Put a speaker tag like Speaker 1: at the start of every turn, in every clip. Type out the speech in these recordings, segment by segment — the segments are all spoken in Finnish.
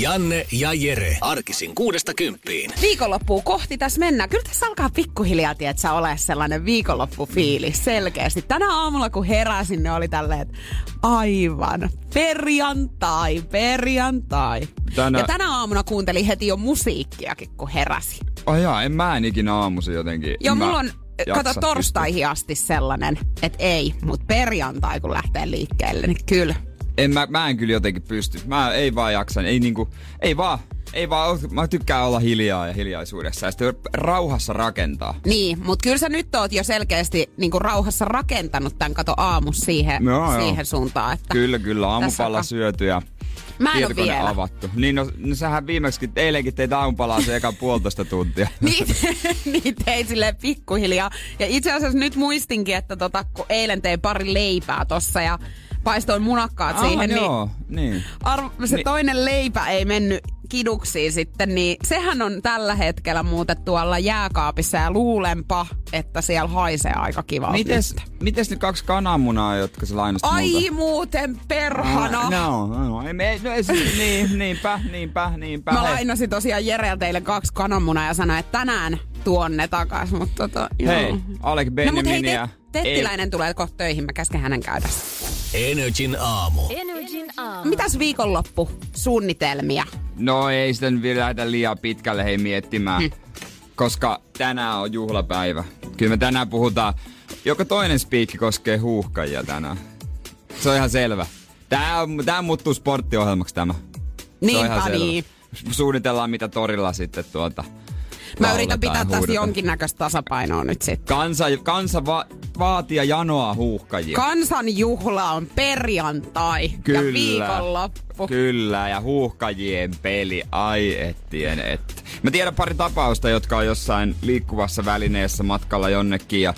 Speaker 1: Janne ja Jere. Arkisin kuudesta kymppiin.
Speaker 2: Viikonloppuu kohti tässä mennään. Kyllä tässä alkaa pikkuhiljaa, tiedätkö, ole sellainen viikonloppufiilis selkeästi. Tänä aamulla kun heräsin, ne oli tälleen, että aivan perjantai, perjantai.
Speaker 3: Tänä-
Speaker 2: Ja tänä aamuna kuuntelin heti jo musiikkiakin, kun heräsi.
Speaker 3: Oh jaa, en mä en ikinä aamuisin jotenkin.
Speaker 2: Joo,
Speaker 3: mä
Speaker 2: mulla on, kato torstaihin asti sellainen, että ei, mutta perjantai kun lähtee liikkeelle, niin kyllä.
Speaker 3: En mä, mä en kyllä jotenkin pysty. Mä ei vaan jaksa. Ei niinku, ei vaan. Ei vaan, mä tykkään olla hiljaa ja hiljaisuudessa ja sitten rauhassa rakentaa.
Speaker 2: Niin, mutta kyllä sä nyt oot jo selkeästi niin rauhassa rakentanut tämän kato aamus siihen,
Speaker 3: joo.
Speaker 2: siihen suuntaan. Että
Speaker 3: Kyllä, kyllä. Aamupalla
Speaker 2: on-
Speaker 3: syöty ja
Speaker 2: Mä en
Speaker 3: tietokone
Speaker 2: vielä.
Speaker 3: avattu. Niin no, no sähän viimeksi, eilenkin teit aamupalaa se eka puolitoista tuntia.
Speaker 2: Niitä, niitä ei silleen pikkuhiljaa. Ja itse asiassa nyt muistinkin, että tota, kun eilen tein pari leipää tossa ja paistoin munakkaat
Speaker 3: Aa,
Speaker 2: siihen, niin,
Speaker 3: joo, niin.
Speaker 2: arv- se
Speaker 3: Niin.
Speaker 2: toinen leipä ei mennyt kiduksiin sitten, niin sehän on tällä hetkellä muuten tuolla jääkaapissa ja luulenpa, että siellä haisee aika kivalta.
Speaker 3: Mites,
Speaker 2: nyt.
Speaker 3: mites ne kaksi kananmunaa, jotka sä lainasit
Speaker 2: Ai
Speaker 3: multa?
Speaker 2: muuten perhana.
Speaker 3: No, no, ei, me, no, ei, se- niin, niinpä, niinpä, niinpä.
Speaker 2: Mä lainasin tosiaan Jereltä teille kaksi kananmunaa ja sanoin, että tänään tuon ne takas, mutta tota,
Speaker 3: Hei,
Speaker 2: joo. No mut hei,
Speaker 3: Benjaminia.
Speaker 2: te, Tettiläinen tulee kohta töihin, mä käsken hänen käydä.
Speaker 1: Energin aamu.
Speaker 4: Energin aamu.
Speaker 2: Mitäs viikonloppu suunnitelmia?
Speaker 3: No ei sitä nyt vielä lähdetä liian pitkälle hei miettimään,
Speaker 2: Hmm.
Speaker 3: koska tänään on juhlapäivä. Kyllä me tänään puhutaan, joka toinen spiikki koskee huuhkajia tänään. Se on ihan selvä. Tää, tää muuttuu sporttiohjelmaksi tämä. Se on ihan selvä.
Speaker 2: niin.
Speaker 3: Suunnitellaan mitä torilla sitten tuota
Speaker 2: Mä yritän pitää taas jonkinnäköistä tasapainoa nyt sitten.
Speaker 3: Kansa, kansa va, vaatii ja janoa huuhkajia.
Speaker 2: Kansanjuhla on perjantai
Speaker 3: Kyllä.
Speaker 2: ja viikonloppu.
Speaker 3: Kyllä, ja huuhkajien peli, ai ettien et. Mä tiedän pari tapausta, jotka on jossain liikkuvassa välineessä matkalla jonnekin ja,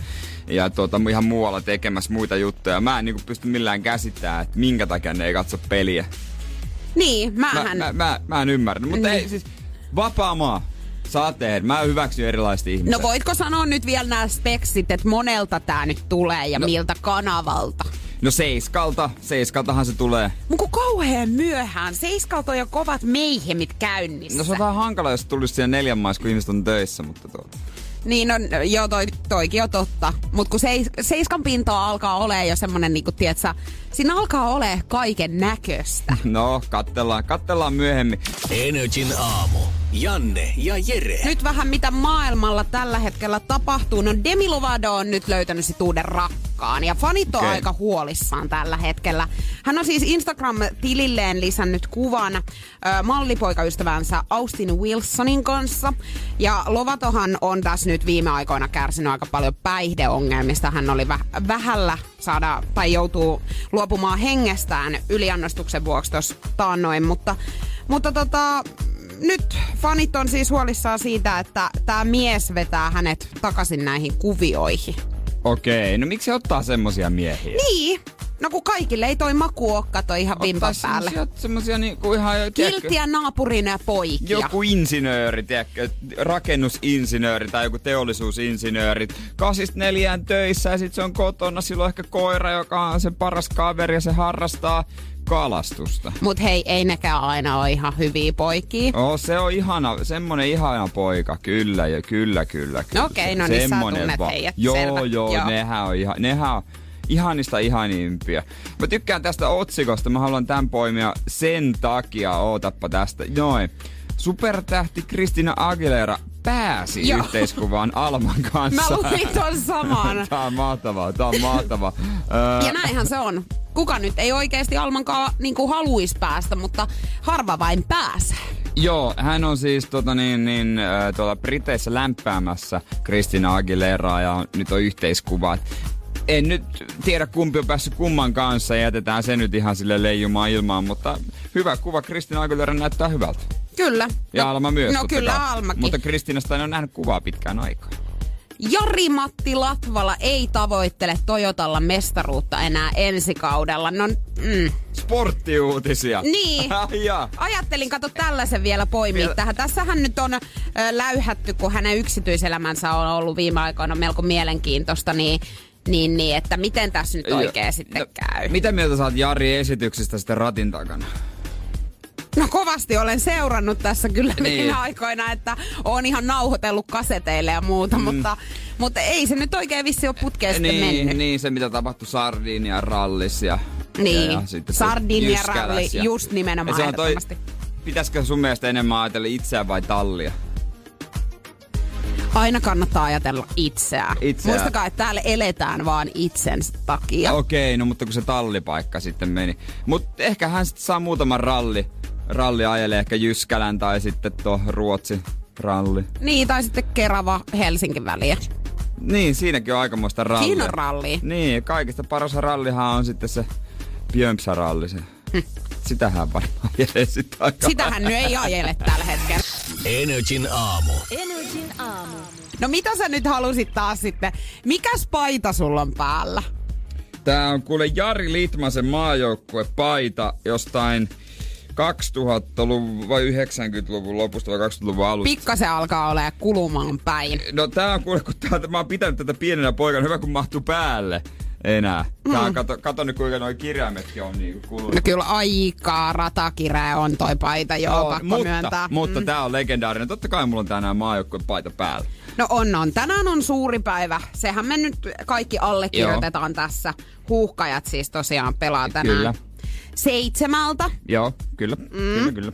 Speaker 3: ja tuota, ihan muualla tekemässä muita juttuja. Mä en niinku pysty millään käsittämään, että minkä takia ne ei katso peliä.
Speaker 2: Niin,
Speaker 3: Mä,
Speaker 2: mähän...
Speaker 3: mä, mä, mä en ymmärrä. Mutta ei
Speaker 2: Niin.
Speaker 3: siis, vapaa maa. Saa tehdä. Mä hyväksyn erilaiset ihmiset.
Speaker 2: No voitko sanoa nyt vielä nämä speksit, että monelta tää nyt tulee ja
Speaker 3: No.
Speaker 2: miltä kanavalta?
Speaker 3: No seiskalta. Seiskaltahan se tulee.
Speaker 2: Mun kun kauhean myöhään. Seiskalta on jo kovat meihemit käynnissä.
Speaker 3: No se on vähän hankala, jos tulisi siihen neljän maissa, kun ihmiset on töissä, mutta tuota.
Speaker 2: Niin on, joo, toi, toikin on totta. Mutta kun seis, seiskan pintoa alkaa olemaan jo semmonen, niinku, tietsä, siinä alkaa olemaan kaiken näköistä.
Speaker 3: No, kattellaan, kattellaan myöhemmin.
Speaker 1: Energin aamu. Janne ja Jere.
Speaker 2: Nyt vähän mitä maailmalla tällä hetkellä tapahtuu. No Demi Lovato on nyt löytänyt sit uuden rakkaan ja fanit on
Speaker 3: Okei.
Speaker 2: aika huolissaan tällä hetkellä. Hän on siis Instagram-tililleen lisännyt kuvan ö, mallipoikaystävänsä Austin Wilsonin kanssa. Ja Lovatohan on tässä nyt viime aikoina kärsinyt aika paljon päihdeongelmista. Hän oli väh- vähällä saada tai joutuu luopumaan hengestään yliannostuksen vuoksi tuossa taannoin, mutta, mutta tota, nyt fanit on siis huolissaan siitä, että tämä mies vetää hänet takaisin näihin kuvioihin.
Speaker 3: Okei, no miksi ottaa semmosia miehiä?
Speaker 2: Niin, no kun kaikille ei toi maku oo, kato ihan vimpan
Speaker 3: Ottaa
Speaker 2: päälle.
Speaker 3: semmosia, semmosia niinku ihan... tiedätkö,
Speaker 2: Kiltiä naapurin poikia.
Speaker 3: Joku insinööri, tiedätkö, rakennusinsinööri tai joku teollisuusinsinööri. Kasista neljään töissä ja sit se on kotona. Silloin ehkä koira, joka on sen paras kaveri ja se harrastaa kalastusta.
Speaker 2: Mut hei, ei nekään aina ole ihan hyviä poikia.
Speaker 3: Oh, se on ihana, semmonen ihana poika, kyllä, ja kyllä, kyllä, kyllä.
Speaker 2: Okei,
Speaker 3: Se-
Speaker 2: no niin, sä tunnet
Speaker 3: va-
Speaker 2: heidät,
Speaker 3: Joo,
Speaker 2: selvä,
Speaker 3: joo,
Speaker 2: joo.
Speaker 3: nehän on, ihan, nehän on ihanista ihanimpia. Mä tykkään tästä otsikosta, mä haluan tämän poimia sen takia, ootappa tästä, noin. Supertähti Kristina Aguilera pääsi
Speaker 2: Joo.
Speaker 3: yhteiskuvaan Alman kanssa.
Speaker 2: Mä luin ton saman.
Speaker 3: Tää on mahtavaa, tää on mahtavaa.
Speaker 2: Ja näinhän se on. Kuka nyt ei oikeasti Almankaan niinku haluis päästä, mutta harva vain pääsee.
Speaker 3: Joo, hän on siis tota, niin, niin, tuolla Briteissä lämpäämässä Kristina Aguileraa ja nyt on yhteiskuva. En nyt tiedä kumpi on päässyt kumman kanssa ja jätetään se nyt ihan sille leijumaan ilmaan, mutta hyvä kuva. Kristina Aguilera näyttää hyvältä.
Speaker 2: Kyllä.
Speaker 3: Ja
Speaker 2: no,
Speaker 3: Alma myös.
Speaker 2: No kyllä
Speaker 3: kai.
Speaker 2: Almakin.
Speaker 3: Mutta Kristinasta en ole nähnyt kuvaa pitkään aikaa.
Speaker 2: Jari-Matti Latvala ei tavoittele Toyotalla mestaruutta enää ensi kaudella. No, mm.
Speaker 3: Sporttiuutisia.
Speaker 2: Niin.
Speaker 3: Jaa.
Speaker 2: Ajattelin, kato tällaisen vielä poimia
Speaker 3: Vielä-
Speaker 2: tähän. Tässähän nyt on ö, läyhätty, kun hänen yksityiselämänsä on ollut viime aikoina melko mielenkiintoista, niin, niin, niin että miten tässä nyt oikein sitten
Speaker 3: No,
Speaker 2: käy.
Speaker 3: Mitä mieltä saat Jari esityksestä sitten ratin takana?
Speaker 2: No kovasti olen seurannut tässä kyllä
Speaker 3: Niin.
Speaker 2: viime aikoina, että on ihan nauhoitellut kaseteille ja muuta, mm. mutta, mutta ei se nyt oikein vissi ole putkeen sitten
Speaker 3: niin,
Speaker 2: mennyt.
Speaker 3: niin, se mitä tapahtui Sardinian rallis ja,
Speaker 2: Niin.
Speaker 3: ja, ja sitten
Speaker 2: Sardinia ralli,
Speaker 3: ja-
Speaker 2: just nimenomaan
Speaker 3: Ja se on toi, pitäisikö sun mielestä enemmän ajatella itseään vai tallia?
Speaker 2: Aina kannattaa ajatella itseään.
Speaker 3: Itseään.
Speaker 2: Muistakaa, että täällä eletään vaan itsensä takia.
Speaker 3: Okei, no mutta kun se tallipaikka sitten meni. Mutta ehkä hän sitten saa muutaman ralli. Ralli ajelee ehkä Jyskälän tai sitten tuo Ruotsi ralli.
Speaker 2: Niin, tai sitten Kerava Helsinki väliä.
Speaker 3: Niin, siinäkin on aikamoista rallia.
Speaker 2: Siinä on ralli.
Speaker 3: Niin, kaikista paras rallihan on sitten se Björmsa-ralli. Se. Sitähän varmaan ajelee sitten aika
Speaker 2: Sitähän nyt ei ajele tällä hetkellä.
Speaker 1: Energin aamu.
Speaker 4: Energin aamu.
Speaker 2: No mitä sä nyt halusit taas sitten? Mikäs paita sulla on päällä?
Speaker 3: Tää on kuule Jari Litmasen maajoukkuepaita jostain 2000-luvun vai 90-luvun lopusta vai 20-luvun alusta.
Speaker 2: Pikkasen alkaa olemaan kulumaan päin.
Speaker 3: No tää on kuule, kun tää, mä oon pitänyt tätä pienenä poikana, hyvä kun mahtuu päälle enää. Tää, mm. kato, kato nyt kuinka noi kirjaimetkin on niinku kulunut.
Speaker 2: No kyllä aika ratakireä on toi paita, joo,
Speaker 3: On,
Speaker 2: pakko
Speaker 3: mutta,
Speaker 2: myöntää.
Speaker 3: mutta
Speaker 2: Mm.
Speaker 3: tää on legendaarinen. Totta kai mulla on tänään maajoukkuepaita päällä.
Speaker 2: No on, on. Tänään on suuri päivä. Sehän me nyt kaikki allekirjoitetaan tässä. Huuhkajat siis tosiaan pelaa tänään.
Speaker 3: Kyllä.
Speaker 2: Seitsemältä.
Speaker 3: Joo, kyllä. Mm. Kyllä, kyllä.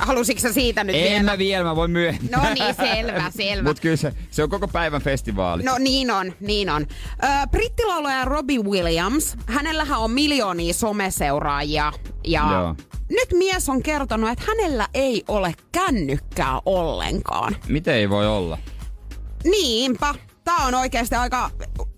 Speaker 2: Halusitko sä siitä nyt
Speaker 3: En
Speaker 2: vielä?
Speaker 3: mä vielä, mä voin myöhemmin.
Speaker 2: No niin, selvä, selvä.
Speaker 3: Mut kyllä se, se on koko päivän festivaali.
Speaker 2: No niin on, niin on. Ö, brittilaulaja Robbie Williams, hänellähän on miljoonia someseuraajia. Ja
Speaker 3: Joo.
Speaker 2: nyt mies on kertonut, että hänellä ei ole kännykkää ollenkaan.
Speaker 3: Miten ei voi olla?
Speaker 2: Niinpä. Tämä on oikeasti aika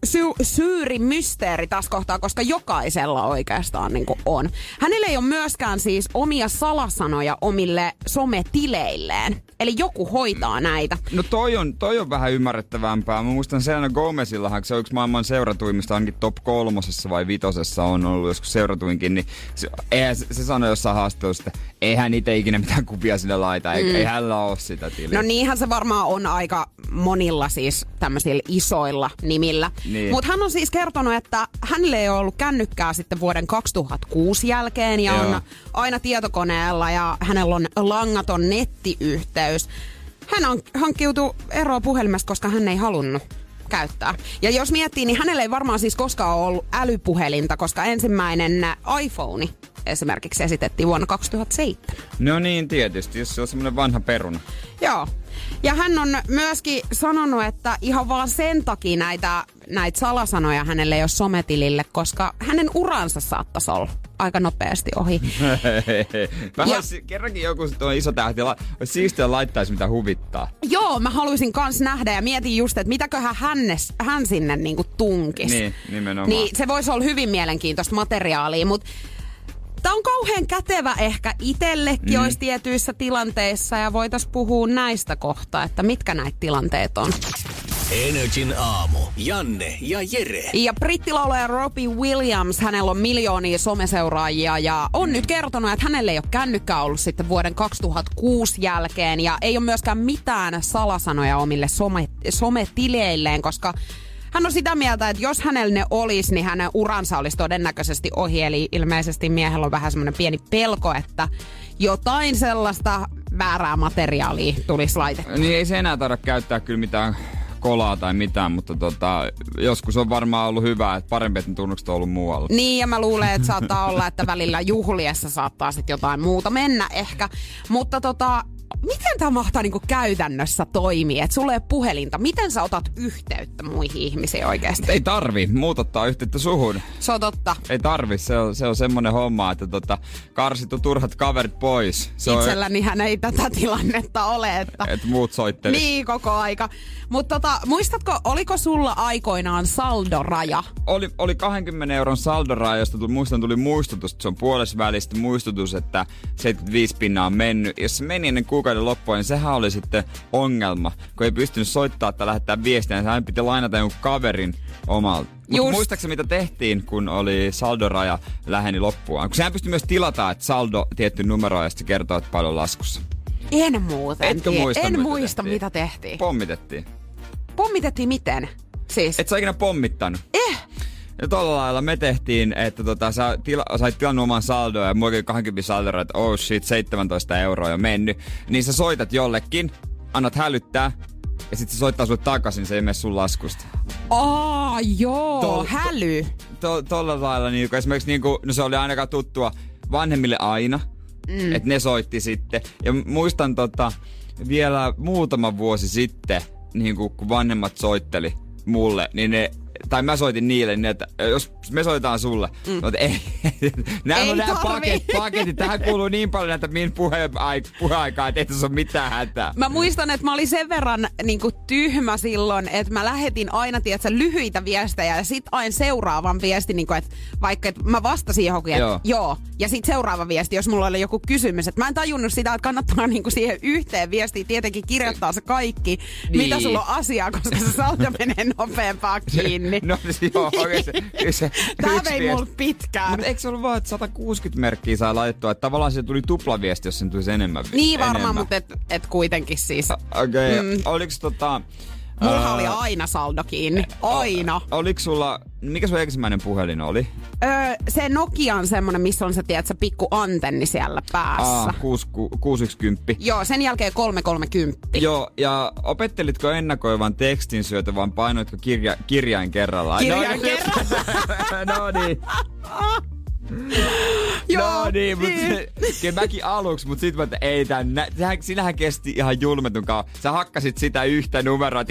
Speaker 2: sy- syyri mysteeri tässä kohtaa, koska jokaisella oikeastaan niin on. Hänellä ei ole myöskään siis omia salasanoja omille sometileilleen. Eli joku hoitaa näitä.
Speaker 3: No toi on, toi on vähän ymmärrettävämpää. Mä muistan Selena Gomezillahan, se on yksi maailman seuratuimmista, ainakin top kolmosessa vai vitosessa on ollut joskus seuratuinkin, niin se, eihän se, se sanoi jossain haastattelussa, että eihän itse ikinä mitään kuvia sinne laita, mm. ei, ei hänellä ole sitä tiliä.
Speaker 2: No niinhän se varmaan on aika monilla siis tämmöisillä isoilla nimillä.
Speaker 3: Niin.
Speaker 2: Mutta hän on siis kertonut, että hänelle ei ole ollut kännykkää sitten vuoden 2006 jälkeen ja
Speaker 3: Joo.
Speaker 2: on aina tietokoneella ja hänellä on langaton nettiyhteys. Hän on hankkiutu eroa puhelimesta, koska hän ei halunnut käyttää. Ja jos miettii, niin hänellä ei varmaan siis koskaan ole ollut älypuhelinta, koska ensimmäinen iPhone esimerkiksi esitettiin vuonna 2007.
Speaker 3: no niin, tietysti, jos se on semmonen vanha peruna.
Speaker 2: Joo. Ja hän on myöskin sanonut, että ihan vaan sen takia näitä, näitä salasanoja hänelle ei ole sometilille, koska hänen uransa saattaisi olla aika nopeasti ohi.
Speaker 3: Vähän
Speaker 2: Ja-
Speaker 3: kerrankin joku tuo iso tähti, la- siistiä laittaisi mitä huvittaa.
Speaker 2: Joo, mä haluaisin kans nähdä ja mietin just, että mitäköhän hännes, hän sinne niinku tunkis.
Speaker 3: Niin, nimenomaan.
Speaker 2: Niin se voisi olla hyvin mielenkiintoista materiaalia, mutta Tämä on kauhean kätevä ehkä itsellekin mm. olisi tietyissä tilanteissa ja voitaisiin puhua näistä kohtaa, että mitkä näitä tilanteet on.
Speaker 1: Energin aamu. Janne ja Jere.
Speaker 2: Ja brittilaulaja Robbie Williams, hänellä on miljoonia someseuraajia ja on nyt kertonut, että hänellä ei ole kännykkää ollut sitten vuoden 2006 jälkeen ja ei ole myöskään mitään salasanoja omille some, sometileilleen, koska hän on sitä mieltä, että jos hänellä ne olisi, niin hänen uransa olisi todennäköisesti ohi. Eli ilmeisesti miehellä on vähän semmoinen pieni pelko, että jotain sellaista väärää materiaalia tulisi laitettua.
Speaker 3: Niin ei se enää taida käyttää kyllä mitään kolaa tai mitään, mutta tota, joskus on varmaan ollut hyvä, että parempi, että ne tunnukset on ollut muualla.
Speaker 2: Niin, ja mä luulen, että saattaa olla, että välillä juhliessa saattaa sitten jotain muuta mennä ehkä. Mutta tota, miten tämä mahtaa niinku käytännössä toimia? Että sulla ei puhelinta. Miten sä otat yhteyttä muihin ihmisiin oikeasti?
Speaker 3: Ei tarvi, muut ottaa yhteyttä suhun.
Speaker 2: Se on totta.
Speaker 3: Ei tarvi, se on, se on semmonen homma, että tota, karsittu turhat kaverit pois. Se
Speaker 2: Itselläni hän ei tätä tilannetta ole, että...
Speaker 3: Et muut soittelis.
Speaker 2: Niin, koko aika. Mutta tota, muistatko, oliko sulla aikoinaan saldoraja?
Speaker 3: Oli, oli 20 euron saldoraja, josta tuli, muistan tuli muistutus, että se on puolessa välistä muistutus, että 75 pinnaa on mennyt. Jos se meni ennen kuukauden loppua, niin sehän oli sitten ongelma, kun ei pystynyt soittaa tai lähettää viestiä, niin sehän piti lainata jonkun kaverin omalta. Mutta muistaakseni mitä tehtiin, kun oli saldoraja läheni loppuaan? Kun sehän pystyi myös tilata, että saldo tietty numero ja sitten kertoo, että paljon laskussa.
Speaker 2: En muuten.
Speaker 3: Etkö muista,
Speaker 2: en
Speaker 3: mitä
Speaker 2: muista,
Speaker 3: tehtiin?
Speaker 2: mitä tehtiin.
Speaker 3: Pommitettiin.
Speaker 2: Pommitettiin miten? Siis.
Speaker 3: Et sä ikinä pommittanut?
Speaker 2: Eh!
Speaker 3: Ja tolla lailla me tehtiin, että tota, sä tila, sait tilannut oman saldoa ja muakin 20 saldoa, että oh shit, 17 euroa jo mennyt. Niin sä soitat jollekin, annat hälyttää, ja sitten se soittaa sulle takaisin, se ei mene sun laskusta.
Speaker 2: Aa, joo,
Speaker 3: Tol-
Speaker 2: häly.
Speaker 3: To, tolla lailla niin esimerkiksi niin kuin, no se oli ainakaan tuttua vanhemmille aina, mm. että ne soitti sitten. Ja muistan tota, vielä muutama vuosi sitten, niin kuin, kun vanhemmat soitteli mulle, niin ne tai mä soitin niille, niin että jos me soitetaan sulle, mm. mutta ei, nämä on nämä paket, paketit, tähän kuuluu niin paljon näitä min puheaik- puheaikaa, että ei tässä ole mitään hätää.
Speaker 2: Mä muistan, että mä olin sen verran niin kuin, tyhmä silloin, että mä lähetin aina, tiedätkö, lyhyitä viestejä ja sit aina seuraavan viestin, niin kuin, että vaikka että mä vastasin johonkin, että
Speaker 3: Joo.
Speaker 2: joo. Ja sitten seuraava viesti, jos mulla oli joku kysymys. Että mä en tajunnut sitä, että kannattaa niin kuin siihen yhteen viestiin tietenkin kirjoittaa se kaikki,
Speaker 3: Niin.
Speaker 2: mitä sulla on asiaa, koska se saldo menee nopeampaa kiinni.
Speaker 3: No siis joo, oikein se, se
Speaker 2: Tää vei mulla pitkään.
Speaker 3: Mutta eikö se ollut vaan, että 160 merkkiä saa laitettua, että tavallaan se tuli tuplaviesti, jos sen tulisi enemmän.
Speaker 2: Niin varmaan,
Speaker 3: enemmän.
Speaker 2: mutta et, et kuitenkin siis.
Speaker 3: Okei, okay.
Speaker 2: Mm.
Speaker 3: oliko tota...
Speaker 2: Mulla oli aina saldo kiinni. Aina.
Speaker 3: Oliko sulla, mikä sun ensimmäinen puhelin oli?
Speaker 2: Öö, se Nokia on semmonen, missä on se, tiedätkö, pikku antenni siellä päässä.
Speaker 3: Aa, 6, 610.
Speaker 2: Joo, sen jälkeen 330.
Speaker 3: Joo, ja opettelitko ennakoivan tekstin syötä, vaan painoitko kirja, kirjain kerrallaan?
Speaker 2: Kirjain
Speaker 3: no, kerrallaan. no niin.
Speaker 2: Joo,
Speaker 3: no niin, mutta kyllä mäkin aluksi, mutta sitten mä, että ei tän, sehän, sinähän kesti ihan julmetun kauan. Sä hakkasit sitä yhtä numeroa,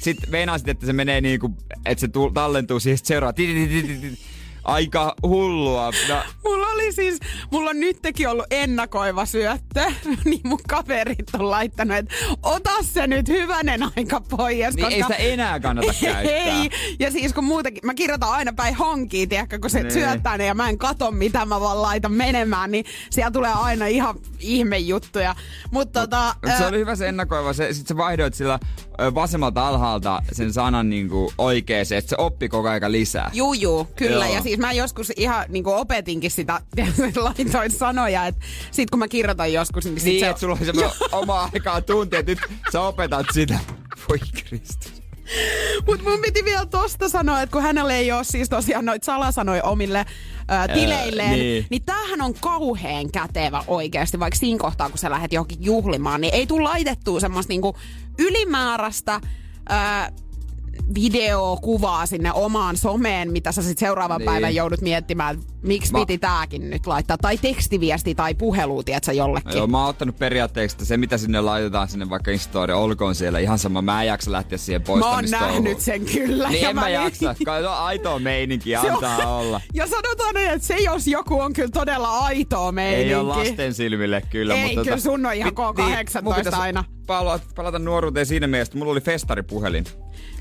Speaker 3: sitten meinasit, että se menee niinku, että se tallentuu siihen sit seuraavaan. Aika hullua. No,
Speaker 2: Mulla oli siis, mulla on nytkin ollut ennakoiva syöttö, niin mun kaverit on laittanut, että ota se nyt hyvänen aika pois.
Speaker 3: niin ei sitä enää kannata käyttää.
Speaker 2: Ei, ja siis kun muutenkin, mä kirjoitan aina päin honkiin, tiedätkö, kun se
Speaker 3: Niin.
Speaker 2: syöttää ne ja mä en kato mitä mä vaan laitan menemään, niin siellä tulee aina ihan ihmejuttuja. Mutta tota...
Speaker 3: Mut se
Speaker 2: ää,
Speaker 3: oli hyvä se ennakoiva. Se, sit sä vaihdoit sillä vasemmalta alhaalta sen sanan niinku oikeeseen, että se oppi koko aika lisää.
Speaker 2: Juu, juu, kyllä.
Speaker 3: Joo.
Speaker 2: Ja siis mä joskus ihan niin opetinkin sitä, laitoin sanoja, että sit kun mä kirjoitan joskus, niin, sit
Speaker 3: Niin,
Speaker 2: se
Speaker 3: että sulla oli semmoinen oma aikaa tunti, että nyt sä opetat sitä. Voi Kristus.
Speaker 2: Mut mun piti vielä tosta sanoa, että kun hänellä ei ole siis tosiaan noita salasanoja omille ää, tileilleen,
Speaker 3: niin.
Speaker 2: niin. niin tämähän on kauheen kätevä oikeasti, vaikka siinä kohtaa, kun sä lähdet johonkin juhlimaan, niin ei tule laitettua semmoista niinku ylimääräistä ää, videokuvaa sinne omaan someen, mitä sä sitten seuraavan
Speaker 3: Niin.
Speaker 2: niin. päivän joudut miettimään, että miksi
Speaker 3: Mä-
Speaker 2: piti tääkin nyt laittaa. Tai tekstiviesti tai puhelu, tiedätkö, jollekin.
Speaker 3: Joo, mä oon ottanut periaatteeksi, että se mitä sinne laitetaan sinne vaikka Instastory, olkoon siellä ihan sama. Mä en jaksa lähteä siihen
Speaker 2: Mä oon nähnyt sen kyllä.
Speaker 3: Niin
Speaker 2: ja
Speaker 3: en mä
Speaker 2: niin-
Speaker 3: jaksa. Kai on aitoa meininki,
Speaker 2: Se on-
Speaker 3: antaa olla.
Speaker 2: Ja sanotaan, että se jos joku on kyllä todella aitoa meininki.
Speaker 3: Ei ole lasten silmille kyllä.
Speaker 2: Ei,
Speaker 3: mutta
Speaker 2: kyllä
Speaker 3: tota-
Speaker 2: sun on ihan
Speaker 3: Pi-
Speaker 2: K18
Speaker 3: mun pitäisi
Speaker 2: aina.
Speaker 3: Palata, palata nuoruuteen siinä mielessä, että mulla oli festaripuhelin.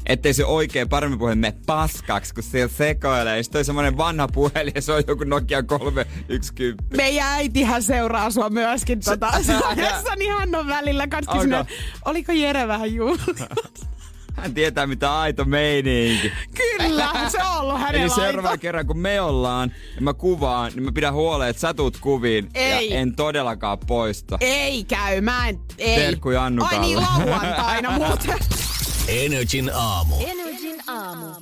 Speaker 3: Ettei se oikein parempi puhelin mene paskaksi, kun se sekoilee. Ja sit toi semmonen vanha puhelin ja se on joku Nokia 310.
Speaker 2: Meidän äitihän seuraa sua myöskin tota, somessa, niin hän on välillä
Speaker 3: Onko?
Speaker 2: kysynyt, oliko Jere vähän?
Speaker 3: Hän tietää mitä aito meininki.
Speaker 2: Kyllä, se on ollut
Speaker 3: Eli
Speaker 2: hänellä
Speaker 3: seuraavan
Speaker 2: aito.
Speaker 3: kerran kun me ollaan ja mä kuvaan, niin mä pidän huolen, että sä tuut kuviin.
Speaker 2: Ei.
Speaker 3: Ja en todellakaan poista.
Speaker 2: Ei käy, mä en, ei.
Speaker 3: Terkku Jannukalle.
Speaker 2: Ai niin, lauantaina muuten.
Speaker 1: Energin aamu.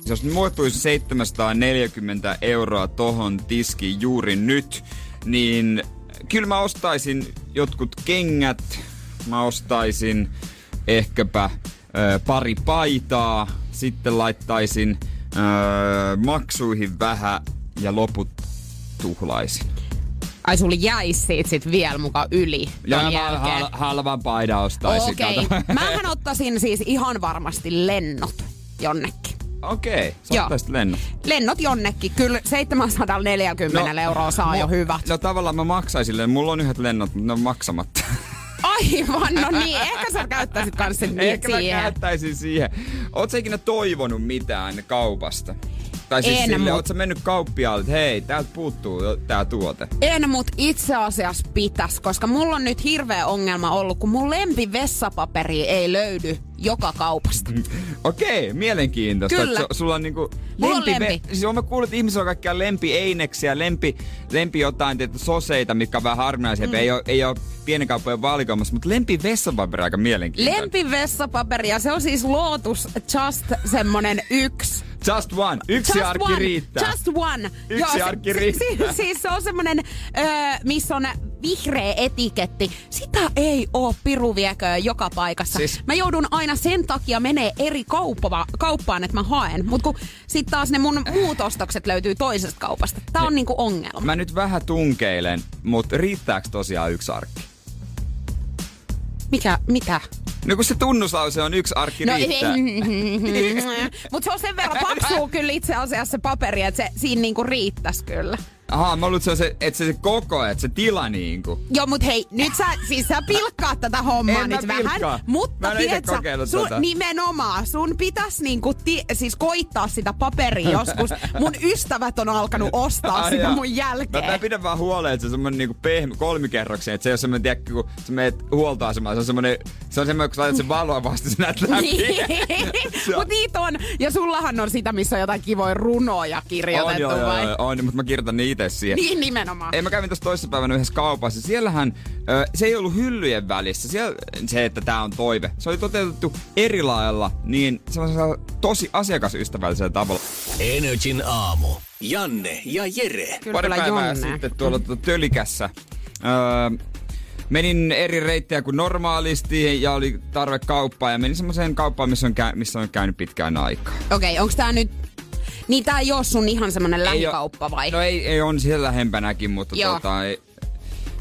Speaker 3: Jos mulle tulisi 740 euroa tohon tiskiin juuri nyt, niin kyllä mä ostaisin jotkut kengät, mä ostaisin ehkäpä ö, pari paitaa, sitten laittaisin ö, maksuihin vähän ja loput tuhlaisin.
Speaker 2: Ai sulla jäisi siitä sit vielä muka yli
Speaker 3: Ja mä hal- halvan paidan ostaisin.
Speaker 2: Okei,
Speaker 3: kato.
Speaker 2: mähän ottaisin siis ihan varmasti lennot jonnekin.
Speaker 3: Okei, sä lennot.
Speaker 2: Lennot jonnekin, kyllä 740 no, euroa saa jo hyvät.
Speaker 3: No tavallaan mä maksaisin mulla on yhdet lennot, mutta ne on maksamatta.
Speaker 2: Aivan, no niin, ehkä sä käyttäisit kanssa niin
Speaker 3: Ehkä mä
Speaker 2: siihen.
Speaker 3: käyttäisin siihen. Oot sä ikinä toivonut mitään kaupasta? Tai siis
Speaker 2: En,
Speaker 3: silleen,
Speaker 2: mut-
Speaker 3: oot sä mennyt kauppiaalle, että hei, täältä puuttuu tää tuote.
Speaker 2: En, mut itse asiassa pitäis, koska mulla on nyt hirveä ongelma ollut, kun mun lempi vessapaperi ei löydy joka kaupasta.
Speaker 3: Okei, mielenkiintoista.
Speaker 2: Kyllä.
Speaker 3: että su- Sulla on niinku
Speaker 2: Mulla on
Speaker 3: lempi.
Speaker 2: lempi.
Speaker 3: Siis mä kuullut, että ihmisillä on kaikkia lempieineksiä, lempi, lempi jotain tietysti soseita, mitkä on vähän harvinaisia. Mm. Ei ole, ei ole pienen kauppojen valikoimassa, mutta lempi vessapaperi aika mielenkiintoinen.
Speaker 2: Lempi vessapaperi ja se on siis Lotus Just semmonen yksi.
Speaker 3: Just one. Yksi
Speaker 2: Just
Speaker 3: arkki
Speaker 2: one,
Speaker 3: riittää.
Speaker 2: Just one.
Speaker 3: Yksi arkki
Speaker 2: si-
Speaker 3: riittää.
Speaker 2: Si- siis se on semmonen, öö, missä on vihreä etiketti. Sitä ei oo piru vieköön joka paikassa.
Speaker 3: Siis-
Speaker 2: Mä joudun aina sen takia menee eri kauppa, kauppaan, että mä haen. Mut kun sit taas ne mun muut ostokset löytyy toisesta kaupasta. Tää on niinku ongelma.
Speaker 3: Mä nyt vähän tunkeilen, mutta riittääkö tosiaan yksi arkki?
Speaker 2: Mikä, mitä?
Speaker 3: No kun se tunnuslause on yksi arkki
Speaker 2: No
Speaker 3: riittää.
Speaker 2: Mutta se on sen verran paksua kyllä itse asiassa se paperi, että se siinä niinku riittäisi kyllä.
Speaker 3: Ahaa, mä luulen, että se on se, että se, se koko, että se tila niinku.
Speaker 2: Joo, mut hei, nyt sä, siis sä pilkkaat tätä hommaa
Speaker 3: En
Speaker 2: nyt vähän. Mutta
Speaker 3: Mä
Speaker 2: tiedät sä, sun,
Speaker 3: tota.
Speaker 2: nimenomaan, sun pitäis niinku ti, siis koittaa sitä paperia joskus. Mun ystävät on alkanut ostaa
Speaker 3: Ai
Speaker 2: sitä
Speaker 3: jaa.
Speaker 2: mun jälkeen.
Speaker 3: Mä, mä pidän vaan huoleen, että se on semmonen niinku pehmeä kolmikerroksen, että se ei ole semmonen, tiedätkö, kun sä meet huoltoasemaan, se on semmonen, se on semmonen, kun sä laitat sen valoa vasta, sä näet läpi.
Speaker 2: Niin.
Speaker 3: Se on-
Speaker 2: Mut niitä on. Ja sullahan on sitä, missä on jotain kivoja runoja
Speaker 3: on,
Speaker 2: kirjoitettu
Speaker 3: joo, joo,
Speaker 2: vai?
Speaker 3: joo, on, mutta mä kirjoitan ne itse siihen.
Speaker 2: Niin nimenomaan.
Speaker 3: Ei, mä kävin tuossa toissapäivänä yhdessä kaupassa. Siellähän ö, se ei ollut hyllyjen välissä. Siellä, se, että tää on toive. Se oli toteutettu eri lailla, niin semmoisella tosi asiakasystävällisellä tavalla.
Speaker 1: Energin aamu. Janne ja Jere.
Speaker 2: Kyllä,
Speaker 3: Pari päivää
Speaker 2: Jonne.
Speaker 3: sitten tuolla tuota Tölikässä. Öö, menin eri reittejä kuin normaalisti ja oli tarve kauppaan ja menin semmoiseen kauppaan, missä on, käy, missä on käynyt pitkään aikaa.
Speaker 2: Okei, okay, onks tää nyt... Niin tää ei oo sun ihan semmonen lähikauppa vai?
Speaker 3: No ei, ei on siellä lähempänäkin, mutta
Speaker 2: Joo.
Speaker 3: tota, ei,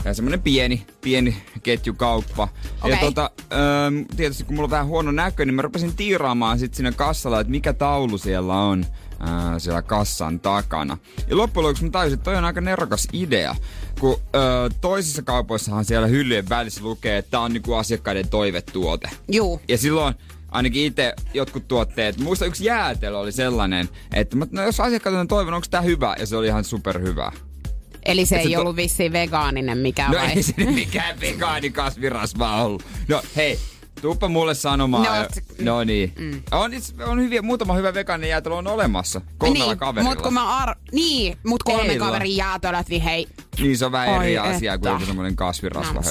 Speaker 3: ja semmonen pieni, pieni ketjukauppa. Ja
Speaker 2: Okei.
Speaker 3: tota, öö, tietysti kun mulla on vähän huono näkö, niin mä rupesin tiiraamaan sit sinne kassalla, että mikä taulu siellä on ää, siellä kassan takana. Ja loppujen lopuksi mä tajusin, että toi on aika nerokas idea. Kun toisissa kaupoissahan siellä hyllyjen välissä lukee, että tää on niinku asiakkaiden toivetuote.
Speaker 2: Juu.
Speaker 3: Ja silloin ainakin itse jotkut tuotteet, muista yksi jäätelö oli sellainen, että no jos asiakkaat on toivon, onko tää hyvä? Ja se oli ihan superhyvä.
Speaker 2: Eli se
Speaker 3: Et se
Speaker 2: ei
Speaker 3: to-
Speaker 2: ollut vissiin vegaaninen mikään
Speaker 3: No
Speaker 2: vai?
Speaker 3: ei se mikään vegaanikasvirasva ollut. No hei, tuuppa mulle sanomaan.
Speaker 2: No, t-
Speaker 3: no niin. Mm. On, itse- on hyviä, muutama hyvä vegaaninen jäätelö on olemassa. Kolmella
Speaker 2: niin,
Speaker 3: kaverilla.
Speaker 2: Mut kun mä ar... Niin, mut kolme
Speaker 3: Eilla.
Speaker 2: kaverin jäätölät, niin hei.
Speaker 3: Niin se on vähän eri asia kuin joku semmoinen kasvirasva.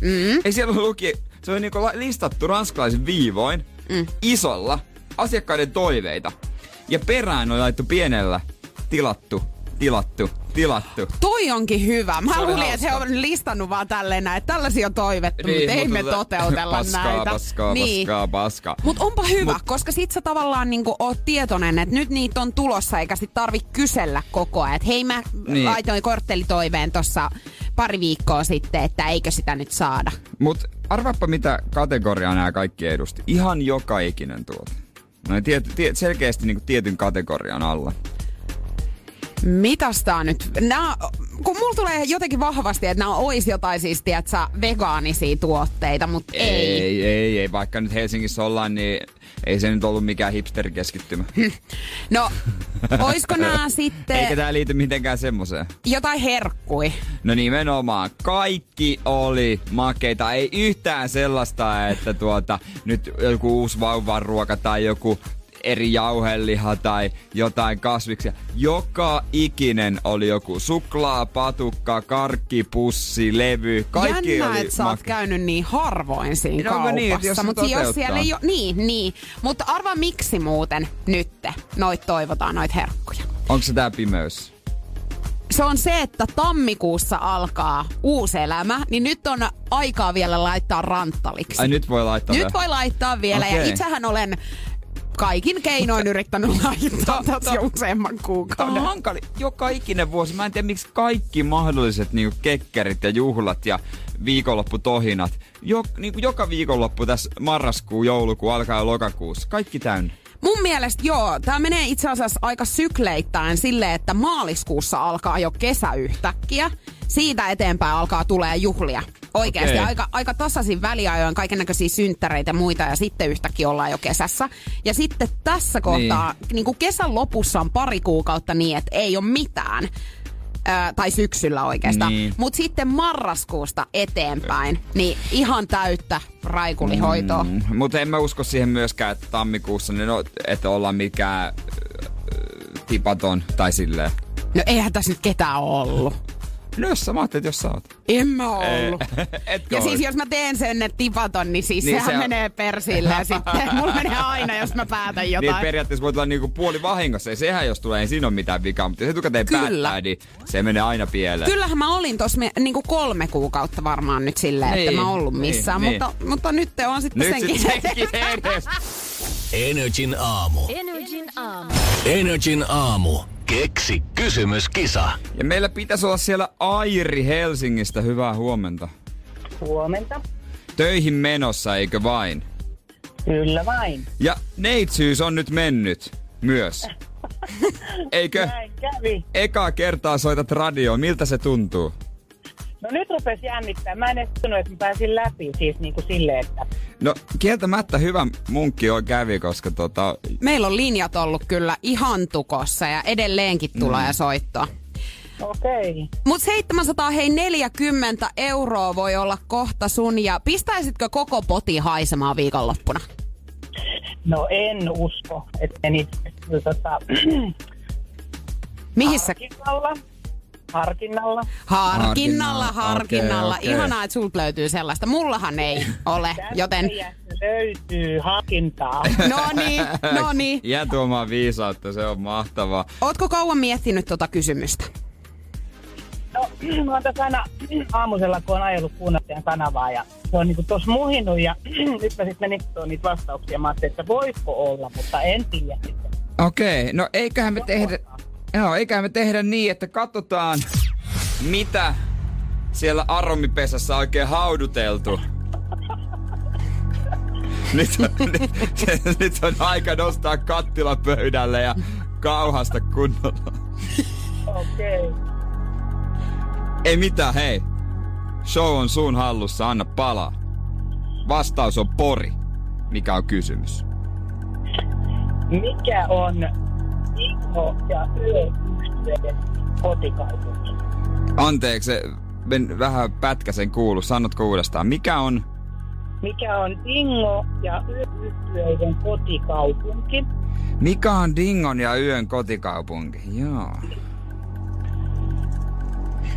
Speaker 2: Mm.
Speaker 3: Ei siellä luki, se on niinku listattu ranskalaisen viivoin, mm. isolla, asiakkaiden toiveita. Ja perään on laittu pienellä, tilattu, tilattu, tilattu.
Speaker 2: Toi onkin hyvä. Mä luulin, että he on listannut vaan tälleen näin, että tällaisia on toivettu, niin, mutta ei me
Speaker 3: tota-
Speaker 2: toteutella
Speaker 3: paskaa,
Speaker 2: näitä.
Speaker 3: Paskaa,
Speaker 2: niin.
Speaker 3: paskaa, paskaa.
Speaker 2: Mut onpa hyvä, Mut, koska sit sä tavallaan niinku oot tietoinen, että nyt niitä on tulossa, eikä sit tarvi kysellä koko ajan. Et hei mä
Speaker 3: Niin.
Speaker 2: laitoin korttelitoiveen tossa pari viikkoa sitten, että eikö sitä nyt saada.
Speaker 3: Mut arvaappa mitä kategoriaa nämä kaikki edusti. Ihan joka ikinen tuote. No tiet, tiet, selkeästi niinku tietyn kategorian alla.
Speaker 2: Mitäs tää nyt? Nää, kun mulla tulee jotenkin vahvasti, että nämä ois jotain siis, tiedätkö, vegaanisia tuotteita, mutta ei.
Speaker 3: ei, ei, ei. Vaikka nyt Helsingissä ollaan, niin ei se nyt ollut mikään hipsterikeskittymä.
Speaker 2: No, oisko nämä sitten
Speaker 3: Eikä tää liity mitenkään semmoseen.
Speaker 2: jotain herkkui?
Speaker 3: No nimenomaan, kaikki oli makeita. Ei yhtään sellaista, että tuota, nyt joku uusi vauvan ruoka tai joku eri jauheliha tai jotain kasviksia. Joka ikinen oli joku suklaa, patukka, karkkipussi, levy. Kaikki
Speaker 2: Jännä,
Speaker 3: oli
Speaker 2: että sä oot käynyt niin harvoin siinä
Speaker 3: No, onko niin, jos
Speaker 2: kaupassa.
Speaker 3: se
Speaker 2: Mutta jos siellä ei ole, niin, niin. Mutta arva miksi muuten nytte noit toivotaan noit herkkuja.
Speaker 3: Onko se tää pimeys?
Speaker 2: Se on se, että tammikuussa alkaa uusi elämä, niin nyt on aikaa vielä laittaa ranttaliksi.
Speaker 3: Ai nyt voi laittaa
Speaker 2: Nyt
Speaker 3: vielä.
Speaker 2: voi laittaa vielä. Ja
Speaker 3: Okei.
Speaker 2: itsehän olen kaikin keinoin yrittänyt laittaa
Speaker 3: To-
Speaker 2: tässä
Speaker 3: to-
Speaker 2: jo useamman
Speaker 3: Tämä on
Speaker 2: kuukauden.
Speaker 3: hankali. Joka ikinen vuosi. Mä en tiedä, miksi kaikki mahdolliset niin kekkerit ja juhlat ja viikonlopputohinat. Jo, niin kuin joka viikonloppu tässä marraskuu, joulukuu, alkaa lokakuussa. Kaikki täynnä.
Speaker 2: Mun mielestä joo, tämä menee itse asiassa aika sykleittäin silleen, että maaliskuussa alkaa jo kesä yhtäkkiä. Siitä eteenpäin alkaa tulee juhlia. Oikeasti
Speaker 3: Okei.
Speaker 2: aika, aika tasaisin väliajoin kaiken näköisiä synttäreitä ja muita ja sitten yhtäkkiä ollaan jo kesässä. Ja sitten tässä kohtaa, niin, niin kuin kesän lopussa on pari kuukautta niin, että ei ole mitään. Ö, tai syksyllä oikeastaan.
Speaker 3: Niin.
Speaker 2: Mutta sitten marraskuusta eteenpäin, niin ihan täyttä raikulihoitoa. Mm.
Speaker 3: Mutta en mä usko siihen myöskään, että tammikuussa, niin no, että ollaan mikään tipaton tai silleen.
Speaker 2: No eihän tässä nyt ketään ollut.
Speaker 3: No jos sä mä ajattelin, että jos sä oot.
Speaker 2: En mä ollut.
Speaker 3: Etkö
Speaker 2: Ja siis jos mä teen sen, että tipaton, niin siis
Speaker 3: Niin
Speaker 2: niin sehän
Speaker 3: se on-
Speaker 2: menee persille ja sitten mulla menee aina, jos mä päätän
Speaker 3: Niin
Speaker 2: jotain.
Speaker 3: periaatteessa voi tulla niinku puoli vahingossa. Ja sehän jos tulee, ei siinä ole mitään vikaa. Mutta jos etukäteen
Speaker 2: Kyllä.
Speaker 3: päättää, niin se menee aina pieleen.
Speaker 2: Kyllähän mä olin tossa me, niinku kolme kuukautta varmaan nyt silleen,
Speaker 3: Niin,
Speaker 2: että mä ollut
Speaker 3: niin,
Speaker 2: missään.
Speaker 3: niin.
Speaker 2: Mutta, mutta nyt te on sitten
Speaker 3: Nyt
Speaker 2: senkin.
Speaker 3: sit senkin edes.
Speaker 1: Energin aamu.
Speaker 4: Energin aamu.
Speaker 1: Energin aamu. Keksi kysymyskisa.
Speaker 3: Ja meillä pitäisi olla siellä Airi Helsingistä. Hyvää huomenta.
Speaker 5: Huomenta.
Speaker 3: Töihin menossa, eikö vain?
Speaker 5: Kyllä vain.
Speaker 3: Ja neitsyys on nyt mennyt myös. Eikö?
Speaker 5: Näin kävi.
Speaker 3: Ekaa kertaa soitat radioon. Miltä se tuntuu?
Speaker 5: No nyt rupes jännittää. Mä en edes sanonut, että mä pääsin läpi siis niin kuin silleen, että
Speaker 3: No kieltämättä hyvä munkki on kävi, koska tota,
Speaker 2: Meillä on linjat ollut kyllä ihan tukossa ja edelleenkin tulee
Speaker 3: Mm.
Speaker 2: soittoa.
Speaker 5: okei. Okay.
Speaker 2: Mut 700 hei 40 euroa voi olla kohta sun ja pistäisitkö koko poti haisemaan viikonloppuna?
Speaker 5: No en usko, että menit tota,
Speaker 2: Mihin sä.
Speaker 5: Harkinnalla. Harkinnalla,
Speaker 2: Harkinnalla,
Speaker 3: harkinnalla. okei, okei.
Speaker 2: Ihanaa, että sulta löytyy sellaista. Mullahan ei ole, joten...
Speaker 5: Löytyy harkintaa.
Speaker 2: No niin, no niin.
Speaker 3: jää tuomaan viisautta, se on mahtavaa.
Speaker 2: Ootko kauan miettinyt tota kysymystä?
Speaker 5: No, mä oon tässä aina aamusella, kun on ajellut kuunneltajan kanavaa ja se on niinku tossa muhinut ja nyt mä sitten menin niitä vastauksia. Mä ajattelin, että voisiko olla, mutta en tiedä sitten.
Speaker 3: Okei, no eiköhän me tehdä, joo, eiköhän me tehdä niin, että katsotaan, mitä siellä aromipesässä on oikein hauduteltu. Nyt on, nyt, nyt on aika nostaa kattila pöydälle ja kauhasta kunnolla.
Speaker 5: Okei. Okay.
Speaker 3: Ei mitään, hei. Show on sun hallussa, anna palaa. Vastaus on Pori. Mikä on kysymys?
Speaker 5: Mikä on Inho ja kotikaupunki?
Speaker 3: Anteeksi, men vähän pätkäsen kuulu. Sanotko uudestaan? Mikä on
Speaker 5: Mikä on Ingo ja Yö-yhtiöiden kotikaupunki?
Speaker 3: Mikä on Dingon ja Yön kotikaupunki? Joo.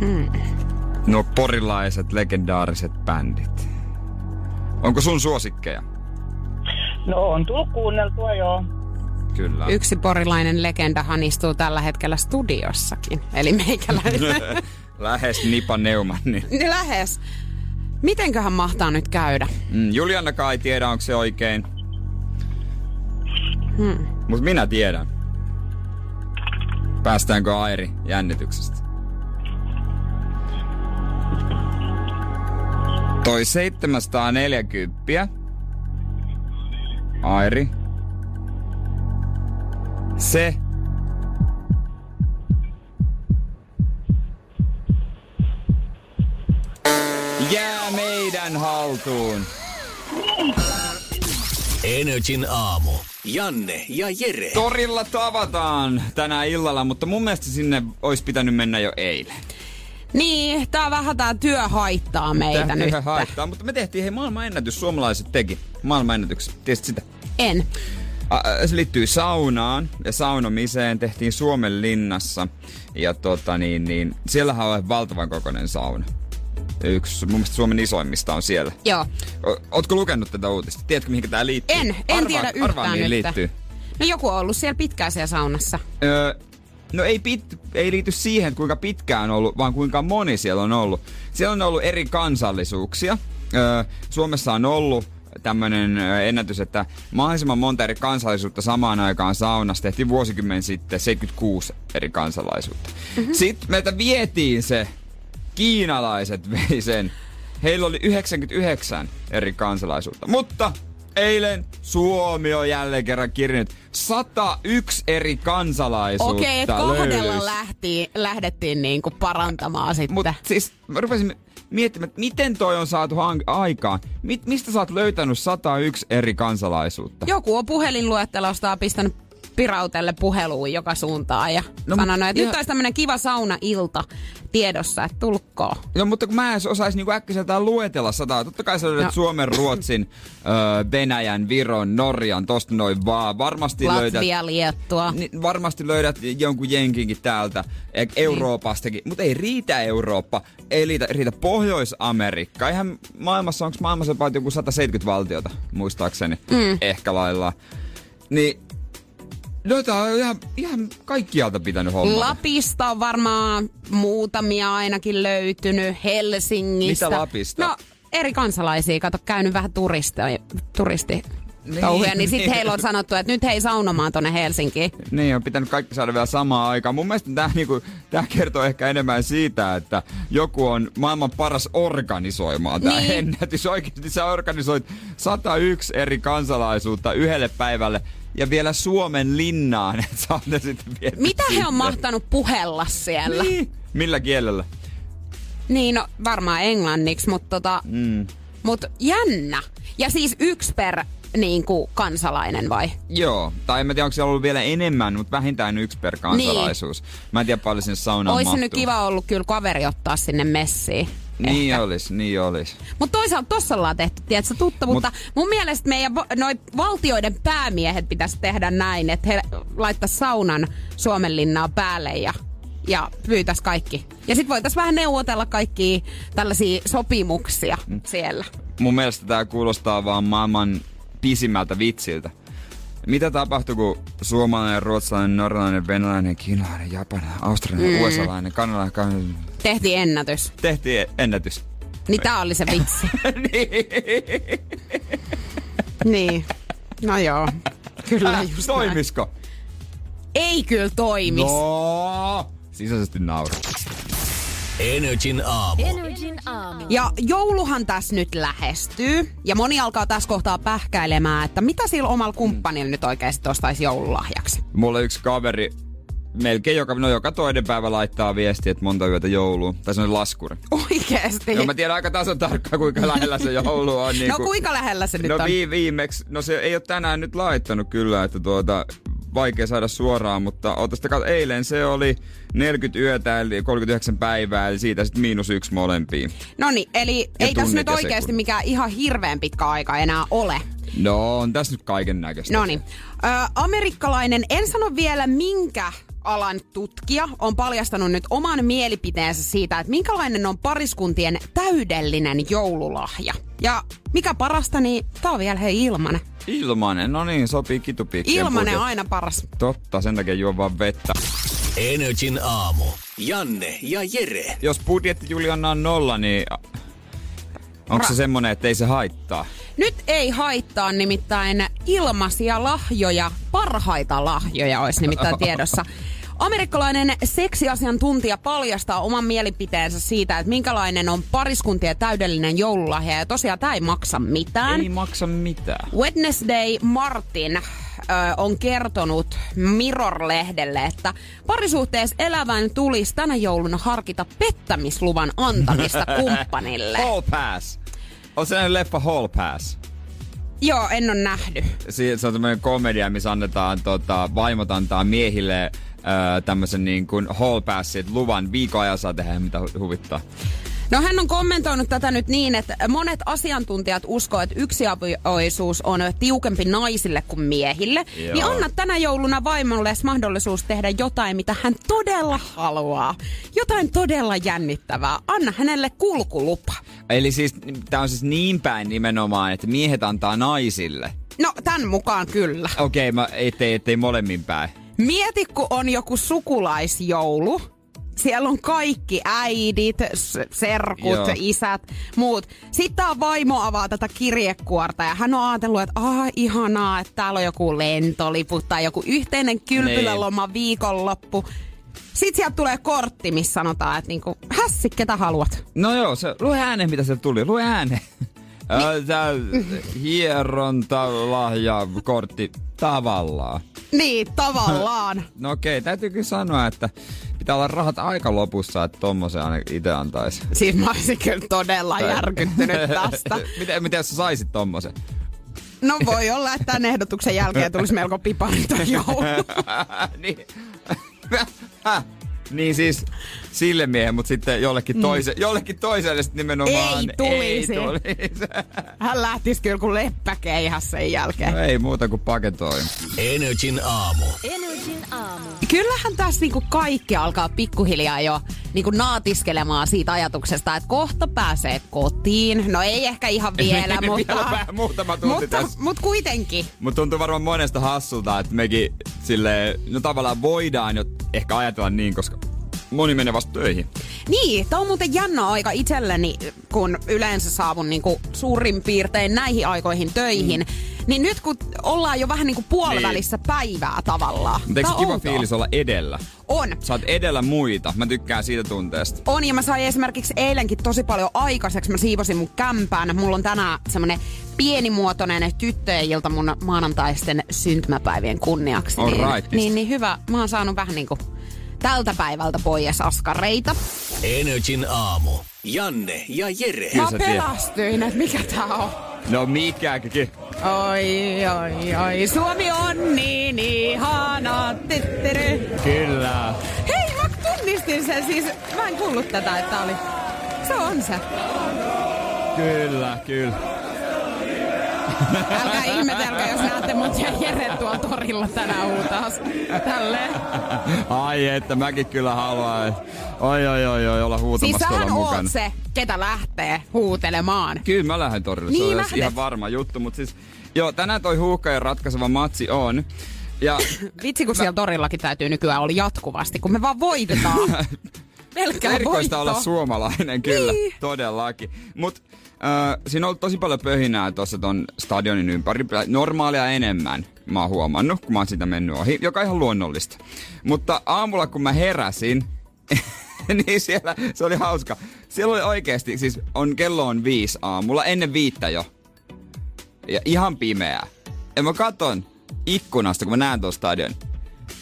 Speaker 3: Hmm. No porilaiset legendaariset bändit. Onko sun suosikkeja?
Speaker 5: No on tullut kuunneltua joo.
Speaker 3: Kyllä.
Speaker 2: Yksi porilainen legendahan istuu tällä hetkellä studiossakin. Eli meikäläinen.
Speaker 3: Lähes Nipa Neumann. Niin.
Speaker 2: Niin Lähes. Mitenköhän mahtaa nyt käydä?
Speaker 3: Mm, Juliannakaan ei tiedä, onko se oikein. Hmm. Mut minä tiedän. Päästäänkö Airi jännityksestä? Toi 740. Airi. Se. Jää meidän haltuun.
Speaker 1: Energin aamu. Janne ja Jere.
Speaker 3: Torilla tavataan tänä illalla, mutta mun mielestä sinne olisi pitänyt mennä jo eilen.
Speaker 2: Niin, tää vähän tää työ haittaa meitä
Speaker 3: Tää
Speaker 2: nyt.
Speaker 3: haittaa, mutta me tehtiin hei maailman ennätys, suomalaiset teki maailman ennätyksen. Tiesit sitä?
Speaker 2: En.
Speaker 3: Se liittyy saunaan ja saunomiseen. Tehtiin Suomen linnassa. Ja tota niin, niin siellähän on valtavan kokoinen sauna. Yksi mun mielestä Suomen isoimmista on siellä.
Speaker 2: Joo.
Speaker 3: O- Ootko lukenut tätä uutista? Tiedätkö mihin tämä liittyy?
Speaker 2: En, en tiedä
Speaker 3: arvaa,
Speaker 2: yhtään
Speaker 3: mihin
Speaker 2: nyt.
Speaker 3: liittyy.
Speaker 2: No joku on ollut siellä pitkään siellä saunassa.
Speaker 3: Öö, no ei, pit, ei liity siihen, kuinka pitkään on ollut, vaan kuinka moni siellä on ollut. Siellä on ollut eri kansallisuuksia. Öö, Suomessa on ollut tämmönen ö, ennätys, että mahdollisimman monta eri kansalaisuutta samaan aikaan saunassa tehtiin vuosikymmen sitten 76 eri kansalaisuutta. Mm-hmm. Sitten meiltä vietiin se, kiinalaiset vei sen. Heillä oli 99 eri kansalaisuutta, mutta eilen Suomi on jälleen kerran kirjannut 101 eri kansalaisuutta
Speaker 2: Okei, että kahdella lähti, lähdettiin niinku parantamaan sitten.
Speaker 3: Mutta siis mä rupesin miettimään, että miten toi on saatu aikaan. Mit, mistä sä oot löytänyt 101 eri kansalaisuutta?
Speaker 2: Joku on puhelinluettelosta pistänyt pirautelle puheluun joka suuntaan ja
Speaker 3: No,
Speaker 2: no, sanonut, että
Speaker 3: ihan-
Speaker 2: nyt olisi tämmönen kiva saunailta tiedossa, että tulkoo.
Speaker 3: No mutta kun mä en edes osais niinku äkkiseltään luetella sataa. Totta kai sä löydät
Speaker 2: No.
Speaker 3: Suomen, Ruotsin, öö, Venäjän, Viron, Norjan, tosta noin vaan. Varmasti löydät...
Speaker 2: Latvia, Liettua.
Speaker 3: Niin varmasti löydät jonkun jenkinkin täältä, e- Euroopastakin, mutta ei riitä Eurooppa, ei riitä, riitä Pohjois-Amerikka. Eihän maailmassa, onko maailmassa jopa joku 170 valtiota, muistaakseni, mm. ehkä lailla. Niin, noita on ihan, ihan kaikkialta pitänyt hommata.
Speaker 2: Lapista on varmaan muutamia ainakin löytynyt, Helsingistä.
Speaker 3: Mitä Lapista?
Speaker 2: No, eri kansalaisia, kato, käynyt vähän turisti, turisti
Speaker 3: Niin,
Speaker 2: touhuja, niin sitten
Speaker 3: niin.
Speaker 2: heillä on sanottu, että nyt hei saunomaan tonne Helsinkiin.
Speaker 3: Niin, on pitänyt kaikki saada vielä samaan aikaan. Mun mielestä tämä niinku, tää kertoo ehkä enemmän siitä, että joku on maailman paras organisoimaan tämä
Speaker 2: Niin.
Speaker 3: ennätys. Oikeasti sä organisoit 101 eri kansalaisuutta yhdelle päivälle ja vielä Suomen linnaan, että ne sitten
Speaker 2: Mitä he on
Speaker 3: sinne.
Speaker 2: mahtanut puhella siellä? Niin.
Speaker 3: Millä kielellä?
Speaker 2: niin no, varmaan englanniksi, mutta tota,
Speaker 3: Mm.
Speaker 2: mut jännä. Ja siis yksi per niin kuin, kansalainen vai?
Speaker 3: Joo, tai en mä tiedä, onko siellä ollut vielä enemmän, mutta vähintään yksi per kansalaisuus. Niin. Mä en tiedä paljon sinne saunaan
Speaker 2: Olisi
Speaker 3: mahtuu.
Speaker 2: nyt kiva ollut kyllä kaveri ottaa sinne messiin.
Speaker 3: Niin olis, niin olis.
Speaker 2: Mutta toisaalta tossa ollaan tehty, tiedätkö, tuttavuutta. Mut, mun mielestä meidän va- noi valtioiden päämiehet pitäisi tehdä näin, että he laittaisi saunan Suomenlinnaa päälle ja, ja pyytäisi kaikki. Ja sitten voitaisiin vähän neuvotella kaikkia tällaisia sopimuksia mm. siellä.
Speaker 3: Mun mielestä tää kuulostaa vaan maailman pisimmältä vitsiltä. Mitä tapahtui, kun suomalainen, ruotsalainen, norjalainen, venäläinen, kiinalainen, japanilainen, australialainen, mm. USA-lainen, kanalainen, kan...
Speaker 2: Tehtiin ennätys.
Speaker 3: tehtiin ennätys?
Speaker 2: Niin tää oli se vitsi.
Speaker 3: niin.
Speaker 2: niin. No joo. Kyllä just näin.
Speaker 3: Toimisko?
Speaker 2: Ei kyllä toimis.
Speaker 3: No, sisäisesti nauru.
Speaker 1: Energin aamu.
Speaker 4: Energin aamu.
Speaker 2: Ja jouluhan tässä nyt lähestyy. Ja moni alkaa tässä kohtaa pähkäilemään, että mitä sillä omalla kumppanilla nyt oikeasti ostaisi joululahjaksi.
Speaker 3: Mulla yksi kaveri melkein joka, no joka toinen päivä laittaa viestiä, että monta yötä joulua. Tai se on laskuri.
Speaker 2: Oikeesti.
Speaker 3: No mä tiedän aika tasan tarkkaan, kuinka lähellä se joulu on. Niin
Speaker 2: no
Speaker 3: kun-
Speaker 2: kuinka lähellä se nyt
Speaker 3: No
Speaker 2: on?
Speaker 3: vii, viimeksi, no se ei ole tänään nyt laittanut kyllä, että tuota, vaikea saada suoraan, mutta katso, eilen se oli 40 yötä eli 39 päivää, eli siitä sitten miinus yksi molempiin.
Speaker 2: No niin, eli
Speaker 3: Ja
Speaker 2: ei tässä nyt oikeasti mikään ihan hirveän pitkä aika enää ole.
Speaker 3: No on tässä nyt kaiken näköistä.
Speaker 2: No niin. Amerikkalainen, en sano vielä minkä alan tutkija on paljastanut nyt oman mielipiteensä siitä, että minkälainen on pariskuntien täydellinen joululahja. Ja mikä parasta, niin tää on vielä hei ilmanen.
Speaker 3: Ilmanen, no niin, sopii kitupiikkien
Speaker 2: Ilmanen on aina paras.
Speaker 3: Totta, sen takia juo vaan vettä.
Speaker 1: Energin aamu. Janne ja Jere.
Speaker 3: Jos budjetti Juliana on nolla, niin onko se semmonen, että ei se haittaa?
Speaker 2: Nyt ei haittaa nimittäin ilmaisia lahjoja, parhaita lahjoja olisi nimittäin tiedossa. Amerikkalainen seksiasiantuntija paljastaa oman mielipiteensä siitä, että minkälainen on pariskuntien täydellinen joululahja. Ja tosiaan tämä ei maksa mitään.
Speaker 3: Ei maksa mitään.
Speaker 2: Wednesday Martin on kertonut Mirror-lehdelle, että parisuhteessa elävän tulisi tänä jouluna harkita pettämisluvan antamista kumppanille.
Speaker 3: Hall Pass. On se leffa Hall Pass?
Speaker 2: Joo, en ole nähnyt.
Speaker 3: Se on tämmöinen komedia, missä annetaan, tota, vaimot antaa miehille öö, tämmöisen niin kuin hall passin, että luvan viikon ajan saa tehdä mitä hu- huvittaa.
Speaker 2: No hän on kommentoinut tätä nyt niin, että monet asiantuntijat uskoo, että yksiavioisuus on tiukempi naisille kuin miehille.
Speaker 3: Joo.
Speaker 2: Niin anna tänä jouluna vaimolle mahdollisuus tehdä jotain, mitä hän todella haluaa. Jotain todella jännittävää. Anna hänelle kulkulupa.
Speaker 3: Eli siis tää on siis niin päin nimenomaan, että miehet antaa naisille.
Speaker 2: No, tämän mukaan kyllä.
Speaker 3: Okei, okay, mä ettei, ettei molemmin päin.
Speaker 2: Mieti, kun on joku sukulaisjoulu. Siellä on kaikki äidit, serkut,
Speaker 3: Joo.
Speaker 2: isät, muut. Sitten tämä vaimo avaa tätä kirjekuorta ja hän on ajatellut, että ah, ihanaa, että täällä on joku lentoliput tai joku yhteinen kylpyläloma viikonloppu. Sitten sieltä tulee kortti, missä sanotaan, että niinku, hässi, ketä haluat.
Speaker 3: No joo, se, lue ääneen mitä se tuli, lue ääneen. Hieronta, lahja, kortti, tavallaan.
Speaker 2: Niin, tavallaan.
Speaker 3: No okei, täytyy kyllä sanoa, että pitää olla rahat aika lopussa, että tommosen aina itse antaisi.
Speaker 2: siis mä olisin kyllä todella järkyttynyt tästä.
Speaker 3: miten, miten jos sä saisit tommosen?
Speaker 2: No voi olla, että tämän ehdotuksen jälkeen tulisi melko piparinta joulu.
Speaker 3: niin. niin siis sille miehen, mutta sitten jollekin, toise, jollekin toiselle sitten nimenomaan
Speaker 2: Mm. Ei tulisi.
Speaker 3: Ei tulisi.
Speaker 2: Hän lähtisi kyllä kuin leppäkeihäs sen jälkeen.
Speaker 3: no ei muuta kuin paketoi.
Speaker 1: Energin aamu.
Speaker 2: Kyllähän tässä niinku kaikki alkaa pikkuhiljaa jo niinku naatiskelemaan siitä ajatuksesta, että kohta pääsee kotiin. No ei ehkä ihan vielä,
Speaker 3: Vielä
Speaker 2: mutta...
Speaker 3: vähän muutama tunti
Speaker 2: mutta,
Speaker 3: tässä.
Speaker 2: mutta kuitenkin.
Speaker 3: Mutta tuntuu varmaan monesta hassulta, että mekin sille no tavallaan voidaan jo ehkä ajatella niin, koska moni menee vasta töihin.
Speaker 2: Niin, tämä on muuten jännä aika itselleni, kun yleensä saavun niinku suurin piirtein näihin aikoihin töihin. Mm. Niin nyt kun ollaan jo vähän niinku puolivälissä niin. päivää tavallaan.
Speaker 3: Mutta eikö kiva
Speaker 2: outoa.
Speaker 3: fiilis olla edellä?
Speaker 2: On.
Speaker 3: Sä oot edellä muita. Mä tykkään siitä tunteesta.
Speaker 2: On, ja mä sain esimerkiksi eilenkin tosi paljon aikaiseksi. Mä siivosin mun kämpään. Mulla on tänään semmonen pienimuotoinen tyttöjen ilta mun maanantaisten syntymäpäivien kunniaksi. Niin,
Speaker 3: Alright.
Speaker 2: niin, niin hyvä. Mä oon saanut vähän niinku tältä päivältä pois askareita.
Speaker 1: Energin aamu. Janne ja Jere.
Speaker 2: Mä pelastyin, että mikä tää on.
Speaker 3: No mikäkin.
Speaker 2: Oi, oi, oi, Suomi on niin ihana. Tyttyry.
Speaker 3: Kyllä.
Speaker 2: Hei, mä tunnistin sen siis. Mä en kuullut tätä, että oli. Se on se.
Speaker 3: Kyllä, kyllä.
Speaker 2: Älkää ihmetelkö, jos näette mut ja Jere tuolla torilla tänään huutaas. Tälleen.
Speaker 3: Ai että mäkin kyllä haluan. Oi oi oi oi olla
Speaker 2: Siis
Speaker 3: huutamassa
Speaker 2: sähän
Speaker 3: tuolla mukana.
Speaker 2: se, ketä lähtee huutelemaan.
Speaker 3: Kyllä mä lähden torille,
Speaker 2: Niin
Speaker 3: se on
Speaker 2: lähdet.
Speaker 3: ihan varma juttu, mutta siis joo, tänään toi huuhkajan ratkaiseva matsi on. Ja
Speaker 2: Vitsi, kun siellä torillakin täytyy nykyään olla jatkuvasti, kun me vaan voitetaan. Pelkkää
Speaker 3: erikoista
Speaker 2: voittoa.
Speaker 3: olla suomalainen, kyllä,
Speaker 2: Niin.
Speaker 3: todellakin. Mut äh, siinä on ollut tosi paljon pöhinää tuossa ton stadionin ympäri, normaalia enemmän. Mä oon huomannut, kun mä oon sitä mennyt ohi, joka ihan luonnollista. Mutta aamulla kun mä heräsin, niin siellä, se oli hauska. Siellä oli oikeesti, siis on, kello on viisi aamulla, ennen viittä jo. Ja ihan pimeää. Ja mä katon ikkunasta, kun mä näen tuon stadion,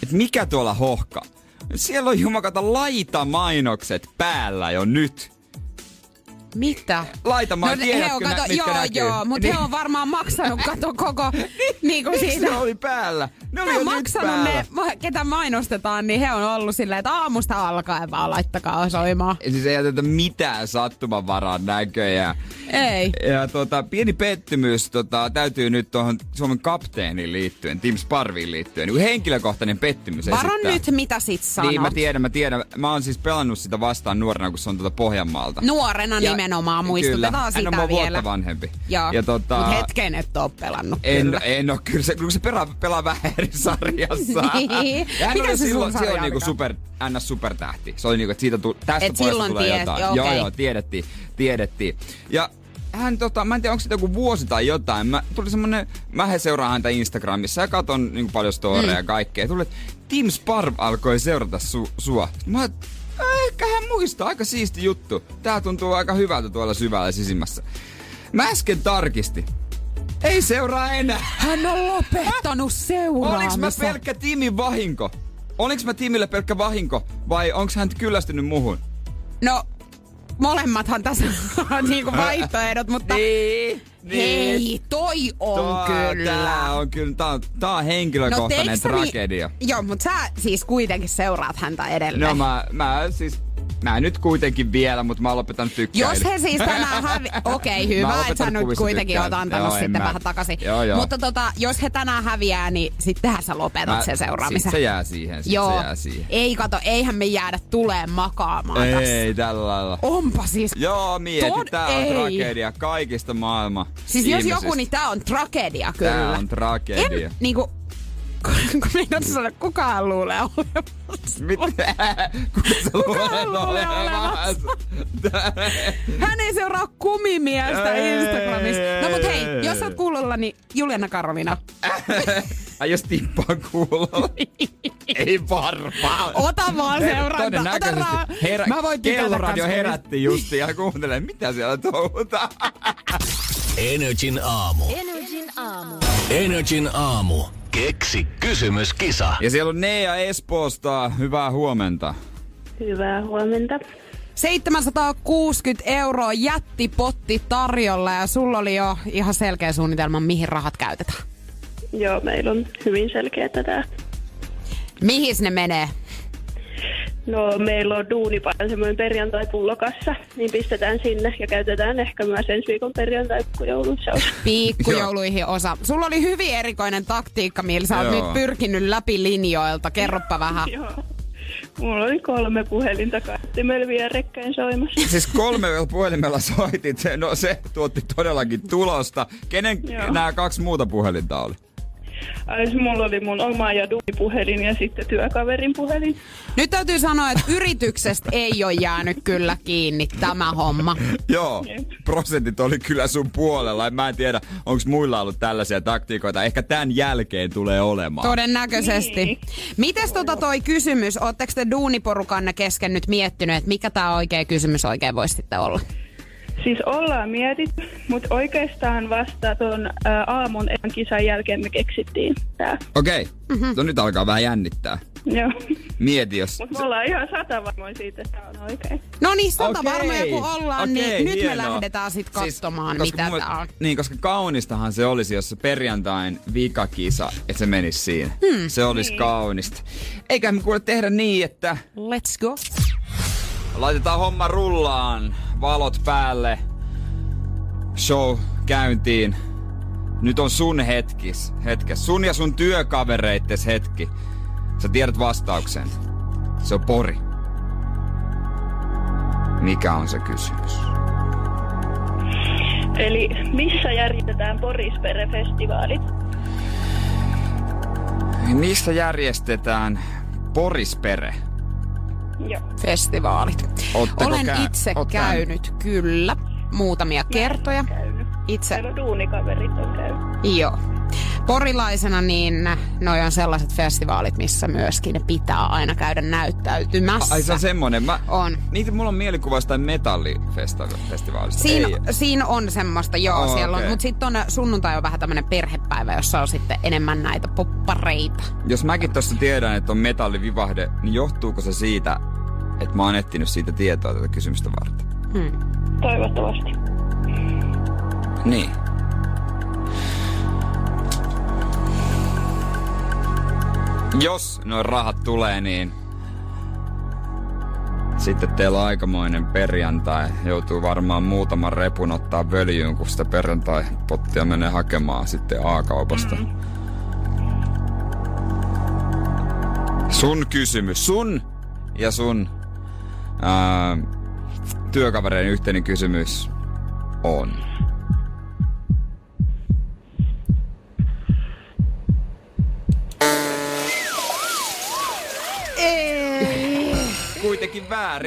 Speaker 3: että mikä tuolla hohka. Siellä on jumakata laitamainokset päällä jo nyt.
Speaker 2: Mitä?
Speaker 3: Laitama,
Speaker 2: no,
Speaker 3: tiedätkö
Speaker 2: he on, kato, joo,
Speaker 3: näkyy?
Speaker 2: joo, mutta
Speaker 3: Niin.
Speaker 2: he on varmaan maksanut, kato koko, niin kuin siitä.
Speaker 3: ne oli päällä? Ne oli
Speaker 2: Ne
Speaker 3: jo
Speaker 2: on maksanut
Speaker 3: päällä.
Speaker 2: ne, ketä mainostetaan, niin he on ollut silleen, että aamusta alkaen vaan laittakaa soimaan.
Speaker 3: Ja Siis ei jätetä mitään sattumanvaraa näköjään.
Speaker 2: Ei.
Speaker 3: Ja tota, pieni pettymys tota, täytyy nyt tuohon Suomen kapteeniin liittyen, Tim Sparviin liittyen. Niin henkilökohtainen pettymys
Speaker 2: Varo
Speaker 3: esittää.
Speaker 2: nyt, mitä sit sanot.
Speaker 3: Niin, mä tiedän, mä tiedän. Mä oon siis pelannut sitä vastaan nuorena, kun se on tuota Pohjanmaalta.
Speaker 2: Nuorena
Speaker 3: Ja-
Speaker 2: nimenomaan,
Speaker 3: kyllä,
Speaker 2: muistutetaan
Speaker 3: hän
Speaker 2: sitä
Speaker 3: on mua
Speaker 2: vielä.
Speaker 3: vuotta vanhempi.
Speaker 2: Joo,
Speaker 3: Ja tota,
Speaker 2: mut hetken et oo pelannut
Speaker 3: En,
Speaker 2: kyllä.
Speaker 3: en oo, kyllä se, kyllä se pelaa, pelaa vähän eri sarjassa.
Speaker 2: Niin.
Speaker 3: Ja hän
Speaker 2: Mikä
Speaker 3: oli
Speaker 2: se
Speaker 3: silloin,
Speaker 2: sarja
Speaker 3: silloin niinku super, ns supertähti. Se oli niinku, että siitä tu, tästä
Speaker 2: Et
Speaker 3: pojasta tulee
Speaker 2: ties-
Speaker 3: jotain.
Speaker 2: joo,
Speaker 3: Joo,
Speaker 2: okei.
Speaker 3: joo, tiedettiin, tiedettiin. Ja hän tota, mä en tiedä onko se joku vuosi tai jotain. Mä, tuli semmonen, mä seuraan häntä Instagramissa ja katon niin paljon storeja ja kaikkea. Tuli, Tim Sparv alkoi seurata su, sua. Mä oon, "Äh, ehkä hän muistaa, aika siisti juttu. Tää tuntuu aika hyvältä tuolla syvällä sisimmässä. Mä äsken tarkistin. Ei seuraa enää.
Speaker 2: Hän on lopettanut seuraamisen.
Speaker 3: Oliks mä pelkkä Timin vahinko? Oliks mä Timille pelkkä vahinko vai onks hän kyllästynyt muhun?
Speaker 2: No, molemmathan tässä on niinku vaihtoehdot, mutta
Speaker 3: Niin,
Speaker 2: hei, toi on kyllä.
Speaker 3: Tää on kyllä, tää on, tää on henkilökohtainen
Speaker 2: niin-
Speaker 3: tragedia.
Speaker 2: Joo, mutta sä siis kuitenkin seuraat häntä edelleen.
Speaker 3: No mä, mä siis, mä nyt kuitenkin vielä, mutta mä oon lopettanut tykkäillä.
Speaker 2: Jos he siis tänään hävi... Okei,
Speaker 3: oon
Speaker 2: hyvä, että sä nyt kuitenkin oot antanut
Speaker 3: Joo, en
Speaker 2: sitten
Speaker 3: mä-
Speaker 2: vähän takaisin.
Speaker 3: Joo, joo.
Speaker 2: Mutta tota, jos he tänään häviää, niin sittenhän sä lopetat
Speaker 3: Mä-
Speaker 2: sen seuraamisen.
Speaker 3: Sit se jää siihen, sit
Speaker 2: Joo.
Speaker 3: se jää siihen.
Speaker 2: Ei kato, eihän me jäädä tuleen makaamaan tässä.
Speaker 3: Ei, tällä lailla.
Speaker 2: Onpa siis...
Speaker 3: Joo, mieti,
Speaker 2: Tod-
Speaker 3: tää on
Speaker 2: ei.
Speaker 3: tragedia kaikista maailma
Speaker 2: Siis jos
Speaker 3: ihmisistä.
Speaker 2: joku, niin tää on tragedia kyllä.
Speaker 3: Tää on tragedia.
Speaker 2: En, niinku, kun meidän sanoa, kukaan luulee olevansa.
Speaker 3: Mitä? Kuka sä luulet
Speaker 2: luulee
Speaker 3: olevansa?
Speaker 2: Hän ei seuraa kumimiestä Instagramissa. No mut hei,
Speaker 3: ei.
Speaker 2: jos sä oot kuulolla, niin Juliana Karolina.
Speaker 3: Ai jos tippaa kuulolla. Ei varmaan.
Speaker 2: Ota vaan seuranta. Ota
Speaker 3: Todennäköisesti.
Speaker 2: ra-
Speaker 3: Herä,
Speaker 2: Mä voin
Speaker 3: kelloradio herätti justi ja kuuntelee, mitä siellä touhutaan.
Speaker 1: Energin aamu.
Speaker 4: Energin aamu.
Speaker 1: Energin aamu. Keksi kysymyskisa.
Speaker 3: Ja siellä on Nea Espoosta. Hyvää huomenta.
Speaker 6: Hyvää huomenta.
Speaker 2: 760 euroa jättipotti tarjolla ja sulla oli jo ihan selkeä suunnitelma, mihin rahat käytetään.
Speaker 6: Joo, meillä on hyvin selkeä tätä.
Speaker 2: Mihin ne menee?
Speaker 6: No, meillä on duunipajan semmoinen perjantai-pullokassa, niin pistetään sinne ja käytetään ehkä myös ensi viikon perjantai joulussa.
Speaker 2: Pikkujouluihin osa. Sulla oli hyvin erikoinen taktiikka, millä sä oot
Speaker 3: Joo.
Speaker 2: nyt pyrkinyt läpi linjoilta. Kerropa vähän.
Speaker 6: Joo. Mulla oli kolme puhelinta kattimella vierekkäin soimassa.
Speaker 3: Siis kolme puhelimella soitit. No se tuotti todellakin tulosta. Kenen
Speaker 6: Joo.
Speaker 3: nämä kaksi muuta puhelinta oli?
Speaker 6: Ai, mulla oli mun oma ja duunipuhelin ja sitten työkaverin puhelin.
Speaker 2: Nyt täytyy sanoa, että yrityksestä ei ole jäänyt kyllä kiinni tämä homma.
Speaker 3: Joo,
Speaker 6: Jep.
Speaker 3: prosentit oli kyllä sun puolella. En Mä en tiedä, onko muilla ollut tällaisia taktiikoita. Ehkä tämän jälkeen tulee olemaan.
Speaker 2: Todennäköisesti.
Speaker 6: Niin.
Speaker 2: Mites tota toi kysymys? Ootteko te duuniporukanne kesken nyt miettinyt, että mikä tämä oikea kysymys oikein voisi sitten olla?
Speaker 6: Siis ollaan mietitty, mutta oikeastaan vasta ton ää, aamun ekan kisan jälkeen me keksittiin tää.
Speaker 3: Okei, okay. mm-hmm. no nyt alkaa vähän jännittää.
Speaker 6: Joo.
Speaker 3: Mieti, jos...
Speaker 6: Mutta me ollaan ihan sata varmoin siitä, että tää on oikein.
Speaker 2: No niin, sata
Speaker 3: Okei,
Speaker 2: varmoja kun ollaan,
Speaker 3: okei,
Speaker 2: niin nyt me
Speaker 3: hienoa.
Speaker 2: lähdetään sitten katsomaan,
Speaker 3: Siis, koska
Speaker 2: mitä
Speaker 3: mun-
Speaker 2: tää on.
Speaker 3: Niin, koska kaunistahan se olisi, jos se perjantain vikakisa, että se menisi siinä. Hmm. Se olisi
Speaker 6: Niin.
Speaker 3: kaunista. Eikä me kuule tehdä niin, että
Speaker 2: Let's go.
Speaker 3: Laitetaan homma rullaan, valot päälle, show käyntiin. Nyt on sun hetkis, hetkes. Sun ja sun työkavereittes hetki. Sä tiedät vastauksen. Se on Pori. Mikä on se kysymys?
Speaker 6: Eli missä järjestetään Porispere-festivaalit?
Speaker 3: Missä järjestetään Porispere?
Speaker 6: Joo.
Speaker 2: Festivaalit.
Speaker 3: Ootteko
Speaker 2: Olen
Speaker 3: kä-
Speaker 2: itse
Speaker 3: oot
Speaker 2: käynyt kyllä muutamia kertoja.
Speaker 6: Käynyt.
Speaker 2: Itse,
Speaker 6: Meillä on duunikaverit on käynyt.
Speaker 2: joo. Porilaisena niin noi on sellaiset festivaalit, missä myöskin pitää aina käydä näyttäytymässä.
Speaker 3: Ai se on semmonen. Mä,
Speaker 2: On.
Speaker 3: Niitä mulla on mielikuva jostain metallifestivaalista.
Speaker 2: Siinä,
Speaker 3: Ei.
Speaker 2: siinä on semmoista, joo,
Speaker 3: Oh,
Speaker 2: siellä on.
Speaker 3: okei.
Speaker 2: Mutta sitten on sunnuntai on vähän tämmönen perhepäivä, jossa on sitten enemmän näitä poppareita.
Speaker 3: Jos mäkin tossa tiedän, että on metallivivahde, niin johtuuko se siitä, että mä oon etsinyt siitä tietoa tätä kysymystä varten?
Speaker 2: Hmm.
Speaker 6: Toivottavasti.
Speaker 3: Niin. Jos noin rahat tulee, niin sitten teillä on aikamoinen perjantai. Joutuu varmaan muutaman repun ottaa völjyyn, kun sitä perjantai-pottia menee hakemaan sitten A-kaupasta. Mm. Sun kysymys, sun ja sun ää, työkavereiden yhteinen kysymys on.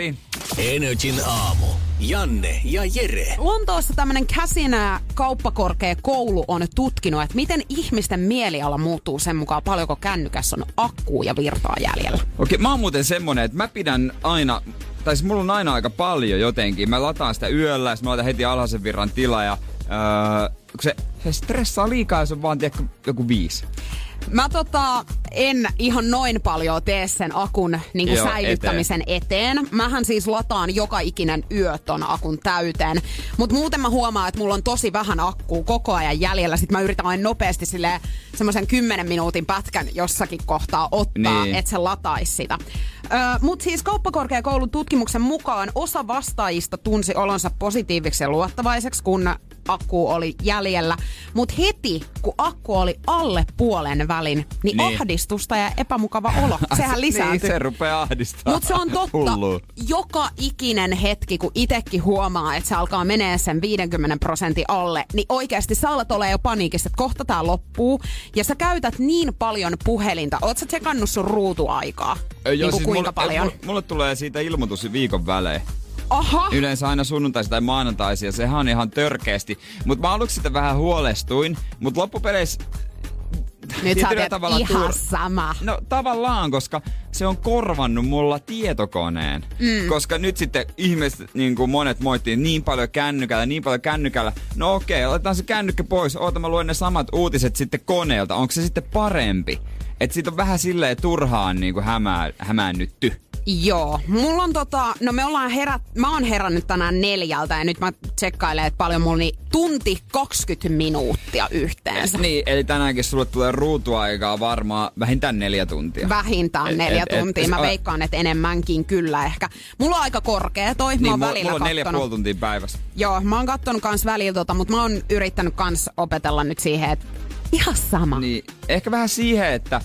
Speaker 3: Väärin.
Speaker 1: Energin aamu. Janne ja Jere.
Speaker 2: Lontoossa tämmöinen käsinä kauppakorkeakoulu on tutkinut, että miten ihmisten mieliala muuttuu sen mukaan, paljonko kännykässä on akkuu ja virtaa jäljellä.
Speaker 3: Okei, mä oon muuten semmonen, että mä pidän aina, tai siis mulla on aina aika paljon jotenkin. Mä lataan sitä yöllä, ja sit mä laitan heti alhaisen virran tila ja öö, kun se, se stressaa liikaa, jos on vaan tiedätkö, joku viisi.
Speaker 2: Mä tota, en ihan noin paljon tee sen akun niin kuin
Speaker 3: Joo,
Speaker 2: säilyttämisen eteen. eteen. Mähän siis lataan joka ikinen yö ton akun täyteen. Mutta muuten mä huomaan, että mulla on tosi vähän akkuu koko ajan jäljellä. Sitten mä yritän aina nopeasti sille semmoisen 10 minuutin pätkän jossakin kohtaa ottaa,
Speaker 3: Niin.
Speaker 2: että se lataisi sitä. Mutta siis kauppakorkeakoulun tutkimuksen mukaan osa vastaajista tunsi olonsa positiiviksi ja luottavaiseksi, kun akku oli jäljellä. Mutta heti, kun akku oli alle puolen välin, niin,
Speaker 3: Niin.
Speaker 2: niin. ahdistusta ja epämukava olo, sehän
Speaker 3: Niin,
Speaker 2: lisääntyy.
Speaker 3: se rupeaa ahdistamaan.
Speaker 2: Mutta se on totta.
Speaker 3: Hullu.
Speaker 2: Joka ikinen hetki, kun itekin huomaa, että se alkaa menee sen 50 prosentin alle, niin oikeasti sä alat olla jo paniikissa, että kohta tää loppuu. Ja sä käytät niin paljon puhelinta. Oot sä tsekannut sun ruutuaikaa?
Speaker 3: Ö,
Speaker 2: niin kuin kuinka
Speaker 3: mulle,
Speaker 2: paljon?
Speaker 3: Mulle, mulle tulee siitä ilmoitus viikon välein.
Speaker 2: Aha!
Speaker 3: Yleensä aina sunnuntaisin tai maanantaisin ja sehän on ihan törkeästi. Mutta mä aluksi sitä vähän huolestuin, mutta loppupeleissä
Speaker 2: Nyt sä
Speaker 3: tavalla
Speaker 2: ihan
Speaker 3: tur-
Speaker 2: sama.
Speaker 3: No tavallaan, koska se on korvannut mulla tietokoneen. Mm. Koska nyt sitten ihmiset, niin kuin monet moittiin, niin paljon kännykällä, niin paljon kännykällä. No okei, otetaan se kännykkä pois. Oota, mä luen ne samat uutiset sitten koneelta. Onko se sitten parempi? Että siitä on vähän silleen turhaan niin kuin hämää, hämäännytty.
Speaker 2: Joo, mulla on tota, no me ollaan herät, mä oon herännyt tänään neljältä ja nyt mä tsekkailen, että paljon mulla niin tunti 20 minuuttia yhteensä.
Speaker 3: Niin, eli tänäänkin sulle tulee ruutuaikaa varmaan vähintään neljä tuntia.
Speaker 2: Vähintään
Speaker 3: Et-
Speaker 2: neljä
Speaker 3: et- et-
Speaker 2: tuntia. Mä
Speaker 3: a-
Speaker 2: veikkaan, että enemmänkin kyllä ehkä. Mulla on aika korkea toi. Mä
Speaker 3: Niin,
Speaker 2: oon
Speaker 3: mulla,
Speaker 2: välillä
Speaker 3: mulla on neljä puoli tuntia päivässä.
Speaker 2: Joo, mä oon kattonut kans välillä tota, mutta mä oon yrittänyt kans opetella nyt siihen, että ihan sama.
Speaker 3: Niin, ehkä vähän siihen, että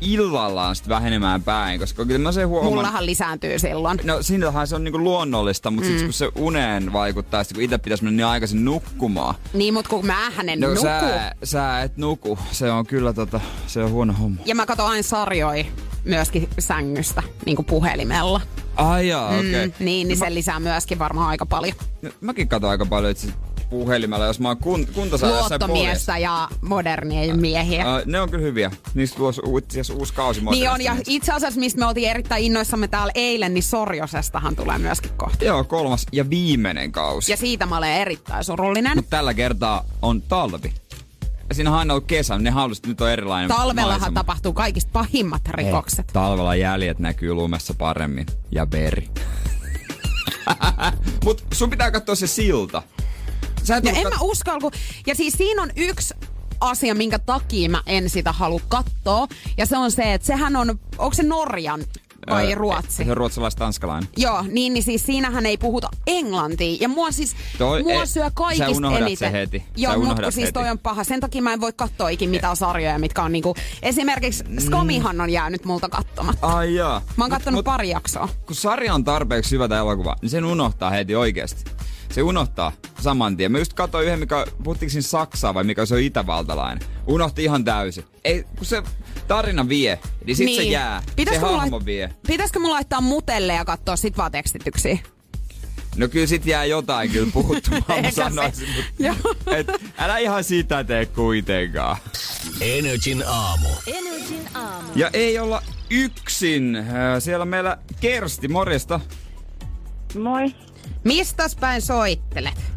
Speaker 3: illalla on sitten vähenemään päin, koska kyllä mä sen huomaan...
Speaker 2: Mullahan lisääntyy silloin.
Speaker 3: No siinähän se on niinku luonnollista, mutta mm. sit kun se uneen vaikuttaa, sit kun itse pitäisi mennä niin aikaisin nukkumaan.
Speaker 2: Niin, mut kun mä en
Speaker 3: No
Speaker 2: nuku.
Speaker 3: sä, sä et nuku. Se on kyllä tota, se on huono homma.
Speaker 2: Ja mä katon aina sarjoi myöskin sängystä, niin kuin puhelimella.
Speaker 3: Ai jaa, okei. Okay.
Speaker 2: Mm, niin, niin se lisää myöskin varmaan aika paljon.
Speaker 3: No, mäkin katon aika paljon itse puhelimella, jos mä oon kun, kuntosalilla jossain.
Speaker 2: Luottomiestä ja modernia miehiä.
Speaker 3: Uh, ne on kyllä hyviä. Niistä tulossa u- itse asiassa uusi kausi
Speaker 2: Niin on, ja itse asiassa mistä me oltiin erittäin innoissamme täällä eilen, niin Sorjosestahan tulee myöskin kohta.
Speaker 3: Joo, kolmas ja viimeinen kausi.
Speaker 2: Ja siitä mä olen erittäin surullinen.
Speaker 3: Mutta tällä kertaa on talvi. Ja siinä on aina ollut kesä, ne haluaisit nyt on erilainen
Speaker 2: Talvellahan
Speaker 3: maisema.
Speaker 2: tapahtuu kaikista pahimmat rikokset.
Speaker 3: Ei, talvella jäljet näkyy lumessa paremmin. Ja veri. Mut sun pitää katsoa se silta. Sä et
Speaker 2: Ja en mä uskalla, kun... Ja siis siinä on yksi asia, minkä takia mä en sitä halua katsoa. Ja se on se, että sehän on... Onko se Norjan vai
Speaker 3: Öö,
Speaker 2: Ruotsi?
Speaker 3: Se on ruotsalais-tanskalainen.
Speaker 2: Joo, niin, niin siis siinähän ei puhuta englantia. Ja mua siis,
Speaker 3: Toi-
Speaker 2: mua
Speaker 3: ei,
Speaker 2: syö
Speaker 3: sä
Speaker 2: kaikista
Speaker 3: unohdat
Speaker 2: eniten.
Speaker 3: sen heti. Sä
Speaker 2: Joo, mutta siis
Speaker 3: heti.
Speaker 2: toi on paha. Sen takia mä en voi katsoa ikin mitään sarjoja, mitkä on niinku... Esimerkiksi Skomihan on jäänyt multa katsomatta.
Speaker 3: Ai jaa.
Speaker 2: Mä oon kattonut
Speaker 3: Mut-
Speaker 2: pari jaksoa.
Speaker 3: kun sarja on tarpeeksi hyvä tämä elokuva, niin sen unohtaa heti oikeasti. Se unohtaa saman tien. Mä just katsoin yhden, mikä, puhuttiinko siinä Saksaa vai mikä se on itävaltalainen. Unohti ihan täysin. Ei, kun se tarina vie, niin sit se jää.
Speaker 2: Pitäisikö
Speaker 3: se
Speaker 2: mulla
Speaker 3: hahmo
Speaker 2: lait-
Speaker 3: vie.
Speaker 2: Pitäisikö mulla laittaa mutelle ja katsoa sit vaan tekstityksiä?
Speaker 3: No kyllä sit jää jotain kyllä puhuttumaan, mä sanoisin. Mutta, et, älä ihan sitä tee kuitenkaan.
Speaker 1: Energin aamu.
Speaker 4: Energin aamu.
Speaker 3: Ja ei olla yksin. Äh, Siellä on meillä Kersti, morjesta.
Speaker 5: Moi.
Speaker 2: Mistäs päin soittelet?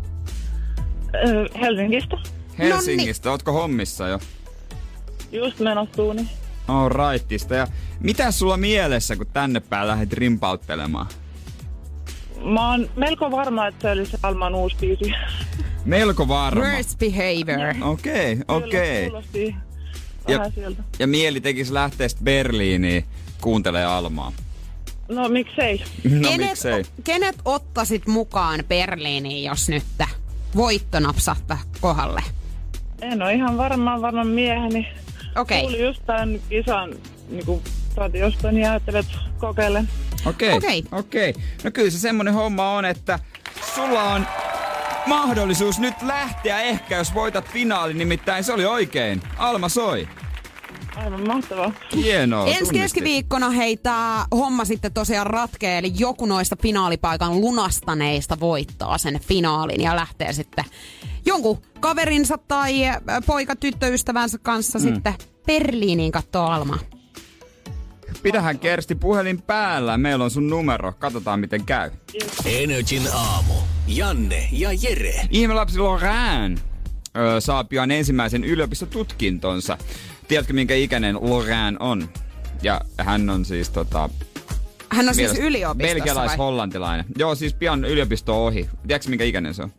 Speaker 5: Helsingistä.
Speaker 3: Helsingistä. Ootko hommissa jo?
Speaker 5: Just menossa tuuni.
Speaker 3: On rightista. Ja mitä sulla mielessä, kun tänne päin lähdet rimpauttelemaan?
Speaker 5: Mä oon melko varma, että se oli se Alman uusi biisi.
Speaker 3: Melko varma.
Speaker 2: Worst behavior.
Speaker 3: Okei, okei.
Speaker 5: Kuulosti
Speaker 3: Ja, ja mieli tekisi lähteä Berliiniin kuuntelee Almaa.
Speaker 5: No miksei?
Speaker 3: No
Speaker 2: kenet,
Speaker 3: miksei?
Speaker 2: kenet ottaisit mukaan Berliiniin, jos nyt voitto napsahtaa kohdalle?
Speaker 5: En ole ihan varmaan varmaan mieheni.
Speaker 2: Okei.
Speaker 5: Kuulin just tämän kisan niin radiosta, niin ajattelin, että kokeilen.
Speaker 3: Okei,
Speaker 2: Okei.
Speaker 3: okei. No kyllä se semmonen homma on, että sulla on mahdollisuus nyt lähteä ehkä, jos voitat finaalin, nimittäin se oli oikein. Alma soi.
Speaker 5: Aivan mahtavaa.
Speaker 3: Hienoa.
Speaker 2: Ensi keskiviikkona hei tää homma sitten tosiaan ratkee, eli joku noista finaalipaikan lunastaneista voittaa sen finaalin ja lähtee sitten jonkun kaverinsa tai äh, poika tyttöystävänsä kanssa mm. sitten Berliiniin kattoo Almaa.
Speaker 3: Pidähän Kersti puhelin päällä. Meillä on sun numero. Katsotaan miten käy.
Speaker 1: Energin aamu. Janne ja Jere.
Speaker 3: Ihmelapsi Lorraine ö, saa pian ensimmäisen yliopistotutkintonsa. Tiedätkö, minkä ikäinen Lorraine on? Ja hän on siis tota...
Speaker 2: Hän on siis yliopistossa vai?
Speaker 3: Belgialais-hollantilainen. Joo, siis pian yliopisto ohi. Tiedätkö, minkä ikäinen se on?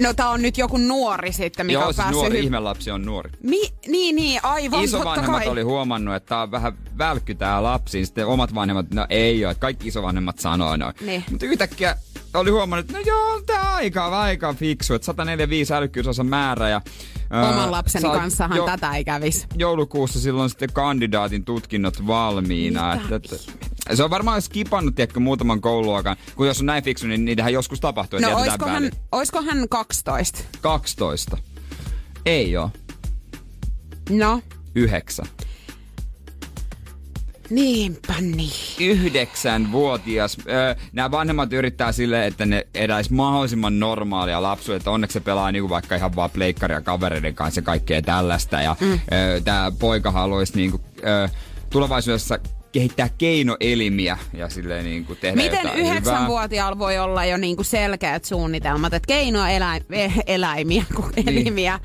Speaker 2: No tää on nyt joku nuori sitten, mikä
Speaker 3: Joo,
Speaker 2: on
Speaker 3: siis nuori
Speaker 2: hy-
Speaker 3: ihmelapsi on nuori.
Speaker 2: Mi- niin, niin, aivan, totta
Speaker 3: Isovanhemmat oli huomannut, että tää on vähän välkky tää lapsi. Sitten omat vanhemmat, no ei ole, kaikki isovanhemmat sanoo noin.
Speaker 2: Niin.
Speaker 3: Mutta yhtäkkiä oli huomannut, että no joo, on tää aika, aika fiksu. Että 145 älykkyysosan määrä ja...
Speaker 2: Oman lapseni
Speaker 3: saa
Speaker 2: kanssahan
Speaker 3: jo-
Speaker 2: tätä ei kävis.
Speaker 3: joulukuussa silloin sitten kandidaatin tutkinnot valmiina.
Speaker 2: Mitä
Speaker 3: Että, että, se on varmaan skipannut tiedätkö, muutaman kouluakan. Kun jos on näin fiksu, niin niitähän joskus tapahtuu.
Speaker 2: No
Speaker 3: jätetään
Speaker 2: oisko hän,
Speaker 3: väliin.
Speaker 2: oisko hän 12?
Speaker 3: 12. Ei oo.
Speaker 2: No,
Speaker 3: Yhdeksän.
Speaker 2: niinpä niin.
Speaker 3: Yhdeksänvuotias. Öö, nämä vanhemmat yrittää silleen, että ne eläis mahdollisimman normaalia lapsuutta. Että onneksi se pelaa niinku vaikka ihan vaan pleikkaria kavereiden kanssa ja kaikkea tällaista. Ja mm. öö, tämä poika haluaisi niinku, öö, tulevaisuudessa kehittää keinoelimiä ja silleen niinku tehdä
Speaker 2: Miten yhdeksänvuotiaalla voi olla jo niinku selkeät suunnitelmat, että keinoeläimiä, kun elimiä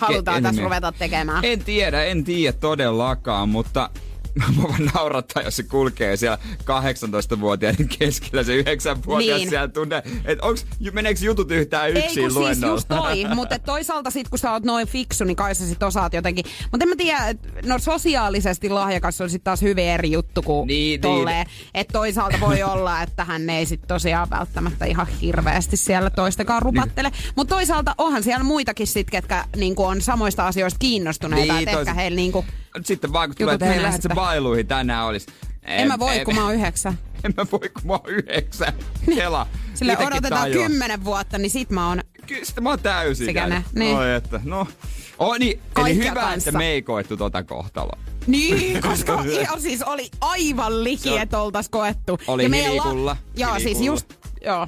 Speaker 2: halutaan
Speaker 3: Ke-
Speaker 2: tässä
Speaker 3: elimiä.
Speaker 2: ruveta tekemään?
Speaker 3: En tiedä, en tiedä todellakaan, mutta Mua vaan naurattaa, jos se kulkee siellä 18-vuotiaiden keskellä, se 9-vuotias
Speaker 2: Niin.
Speaker 3: siellä tunne. Että onks, meneekö jutut yhtään
Speaker 2: Ei
Speaker 3: yksin
Speaker 2: kun siis just toi, mutta toisaalta sit kun sä oot noin fiksu, niin kai sä sit osaat jotenkin. Mutta en mä tiedä, no sosiaalisesti lahjakas on sit taas hyvin eri juttu kuin
Speaker 3: Niin,
Speaker 2: tolleen. Että toisaalta voi olla, että hän ei sit tosiaan välttämättä ihan hirveästi siellä toistakaan rupattele. Mutta toisaalta onhan siellä muitakin sit, ketkä niinku on samoista asioista kiinnostuneita.
Speaker 3: Niin,
Speaker 2: että ehkä heillä niinku,
Speaker 3: Sitten vaan kun tulee, että lähdet
Speaker 2: sitten.
Speaker 3: bailuihin tänään olis.
Speaker 2: en, mä voi, kun mä oon yhdeksän.
Speaker 3: En mä voi, kun mä oon yhdeksän. Kela.
Speaker 2: Sille
Speaker 3: Itekin
Speaker 2: odotetaan
Speaker 3: tajuaa.
Speaker 2: kymmenen vuotta, niin sit mä oon
Speaker 3: Kyllä sitten mä oon täysin.
Speaker 2: Sekä ne, niin.
Speaker 3: Oi, että, no. Oh, niin, eli
Speaker 2: Kaikkea
Speaker 3: hyvä,
Speaker 2: kanssa.
Speaker 3: että me ei koettu tota kohtaloa.
Speaker 2: Niin, koska ihan siis oli aivan liki, että oltais koettu.
Speaker 3: Oli
Speaker 2: meidän
Speaker 3: hilikulla,
Speaker 2: Joo, siis just, joo.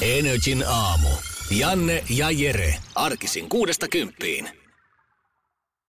Speaker 1: Energin aamu. Janne ja Jere. Arkisin kuudesta kymppiin.